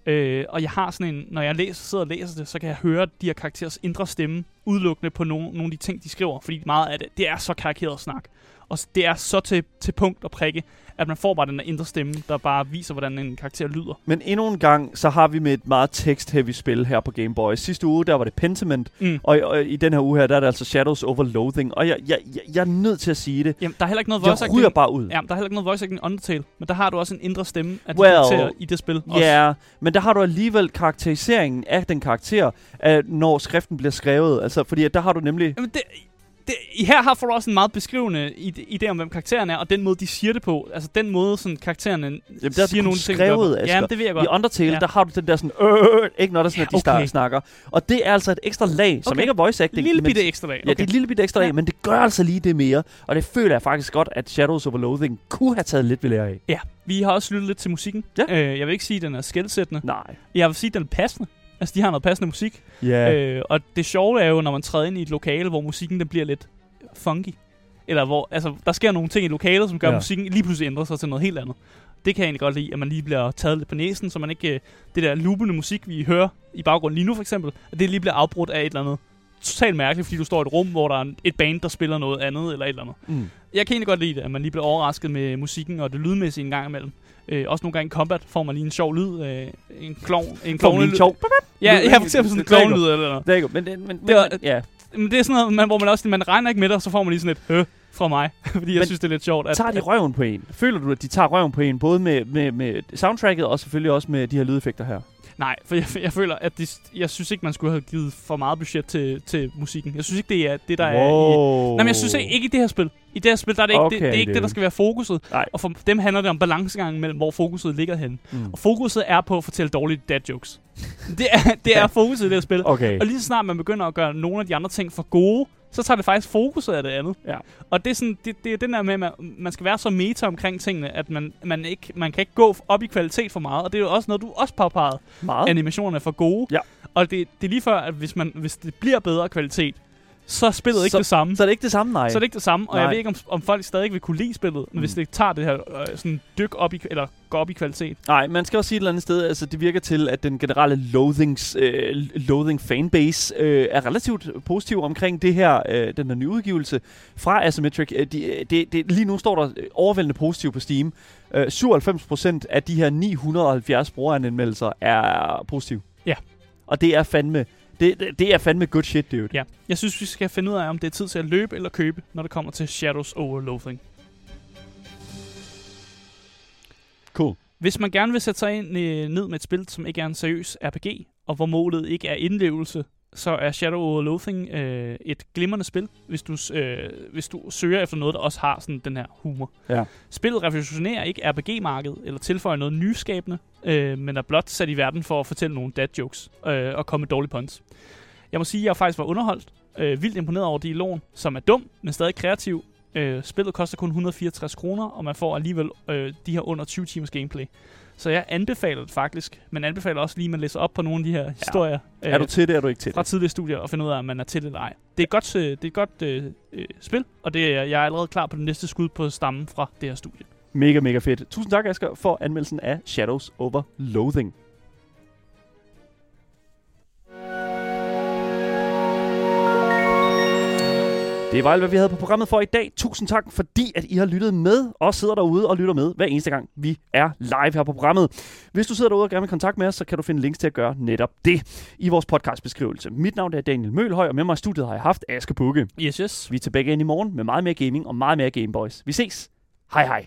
Øh, og jeg har sådan en, når jeg læser, sidder og læser det, så kan jeg høre de her karakterers indre stemme udelukkende på nogle, nogle af de ting, de skriver. Fordi meget af det, det er så karikeret snak. Og det er så til, til punkt og prikke, at man får bare den der indre stemme, der bare viser, hvordan en karakter lyder. Men endnu en gang, så har vi med et meget tekst-heavy spil her på Game Boy. Sidste uge, der var det Pentiment, Mm. og, i- og i den her uge her, der er det altså Shadows over Loathing. Og jeg, jeg, jeg, jeg er nødt til at sige det. Jamen, der er heller ikke noget voice Jeg ryger acting. bare ud. Ja, der er heller ikke noget voice acting i Undertale, men der har du også en indre stemme af de Well, i det spil. Ja, yeah, men der har du alligevel karakteriseringen af den karakter, når skriften bliver skrevet. Altså, fordi at der har du nemlig... Jamen det, det, i her har også en meget beskrivende idé om, hvem karakteren er, og den måde, de siger det på. Altså den måde, sådan karaktererne Jamen, der er siger nogle ting. skrevet, Asger. Ja, det ved jeg I godt. Undertale, Ja. der har du den der sådan, øh, ikke når der sådan, at de Okay. okay. snakker. Og det er altså et ekstra lag, som Okay. ikke er voice acting. Lille bitte ekstra dag. Ja, det er et lille bitte ekstra lag, Ja. men det gør altså lige det mere. Og det føler jeg faktisk godt, at Shadows over Loathing kunne have taget lidt ved lære af. Ja, vi har også lyttet lidt til musikken. Ja. Øh, jeg vil ikke sige, at den er skældsættende. Nej. Jeg vil sige, at den er passende. Altså, de har noget passende musik. Ja. Øh, og det sjove er jo, når man træder ind i et lokale, hvor musikken den bliver lidt funky. Eller hvor, altså, der sker nogle ting i lokalet, som gør, Ja. musikken lige pludselig ændrer sig til noget helt andet. Det kan jeg egentlig godt lide, at man lige bliver taget lidt på næsen, så man ikke, øh, det der loopende musik, vi hører i baggrunden lige nu for eksempel, at det lige bliver afbrudt af et eller andet totalt mærkeligt, fordi du står i et rum, hvor der er et band, der spiller noget andet eller et eller andet. Mm. Jeg kan egentlig godt lide det, at man lige bliver overrasket med musikken og det lydmæssige en gang imellem. Øh, også nogle gange i combat får man lige en sjov lyd. Øh, en klovn. En lige en sjov... Ja, lyd, jeg har for eksempel sådan en er klovnlyd eller noget. Det er men, men, men, Det var- ja. Men det er sådan noget, man, hvor man også man regner ikke med det, og så får man lige sådan et hø fra mig. fordi jeg Men synes, det er lidt sjovt. At, Tager de røven på en? Føler du, at de tager røven på en, både med, med, med soundtracket og selvfølgelig også med de her lydeffekter her? Nej, for jeg, jeg føler, at de, jeg synes ikke, man skulle have givet for meget budget til, til musikken. Jeg synes ikke, det er det, der er i... wow. Nej, men jeg synes ikke, ikke i det her spil. I det her spil, der er det ikke, Okay, det, det er ikke det, der skal være fokuset. Nej. Og for dem handler det om balancegangen mellem, hvor fokuset ligger henne. Mm. Og fokuset er på at fortælle dårlige dad jokes. Det er, det er fokuset i det her spil. Okay. Og lige så snart man begynder at gøre nogle af de andre ting for gode, så tager det faktisk fokuset af det andet. Ja. Og det er, sådan, det, det er den der med, at man, man skal være så meta omkring tingene, at man, man, ikke, man kan ikke gå op i kvalitet for meget. Og det er jo også noget, du også påpegede. Meget. Animationerne er for gode. Ja. Og det, det er lige før, at hvis, man, hvis det bliver bedre kvalitet, så er spillet ikke Så- det samme. Så er det ikke det samme, nej. Så er det ikke det samme, og jeg Nej. ved ikke, om, om folk stadig vil kunne lide spillet, men hvis Mm. det tager det her øh, sådan dyk op i, eller går op i kvalitet. Nej, man skal også sige et eller andet sted, altså det virker til, at den generelle loathings, øh, loathing fanbase øh, er relativt positiv omkring det her, øh, den her nye udgivelse fra Asymmetric. Øh, de, øh, det, det, lige nu står der øh, overvældende positivt på Steam. Øh, 97% af de her 970 brugeranmeldelser er positive. Ja. Og det er fandme, det, det, det er fandme good shit, dude. Ja, jeg synes, vi skal finde ud af, om det er tid til at løbe eller købe, når det kommer til Shadows over Loathing. Cool. Hvis man gerne vil sætte sig ind, øh, ned med et spil, som ikke er en seriøs RPG, og hvor målet ikke er indlevelse, så er Shadow over Loathing øh, et glimrende spil, hvis du, øh, hvis du søger efter noget, der også har sådan den her humor. Ja. Spillet revolutionerer ikke RPG-markedet, eller tilføjer noget nyskabende, øh, men er blot sat i verden for at fortælle nogle dad jokes øh, og komme med dårlige puns. Jeg må sige, at jeg faktisk var underholdt. Øh, vildt imponeret over dialogen, som er dum, men stadig kreativ. Øh, spillet koster kun 164 kroner, og man får alligevel øh, de her under 20 timers gameplay. Så jeg anbefaler det faktisk, men anbefaler også lige, at man læser op på nogle af de her historier Er du til det, er du ikke til fra det? tidligere studier og finde ud af, om man er til det eller ej. Det er et godt, øh, det er et godt øh, øh, spil, og det er, jeg er allerede klar på det næste skud på stammen fra det her studie. Mega, mega fedt. Tusind tak, Asger, for anmeldelsen af Shadows over Loathing. Det var alt, hvad vi havde på programmet for i dag. Tusind tak, fordi at I har lyttet med og sidder derude og lytter med hver eneste gang, vi er live her på programmet. Hvis du sidder derude og gerne vil kontakt med os, så kan du finde links til at gøre netop det i vores podcastbeskrivelse. Mit navn er Daniel Mølhøj, og med mig i studiet har jeg haft Aske Bukke. Yes, yes. Vi er tilbage igen i morgen med meget mere gaming og meget mere Gameboys. Vi ses. Hej hej.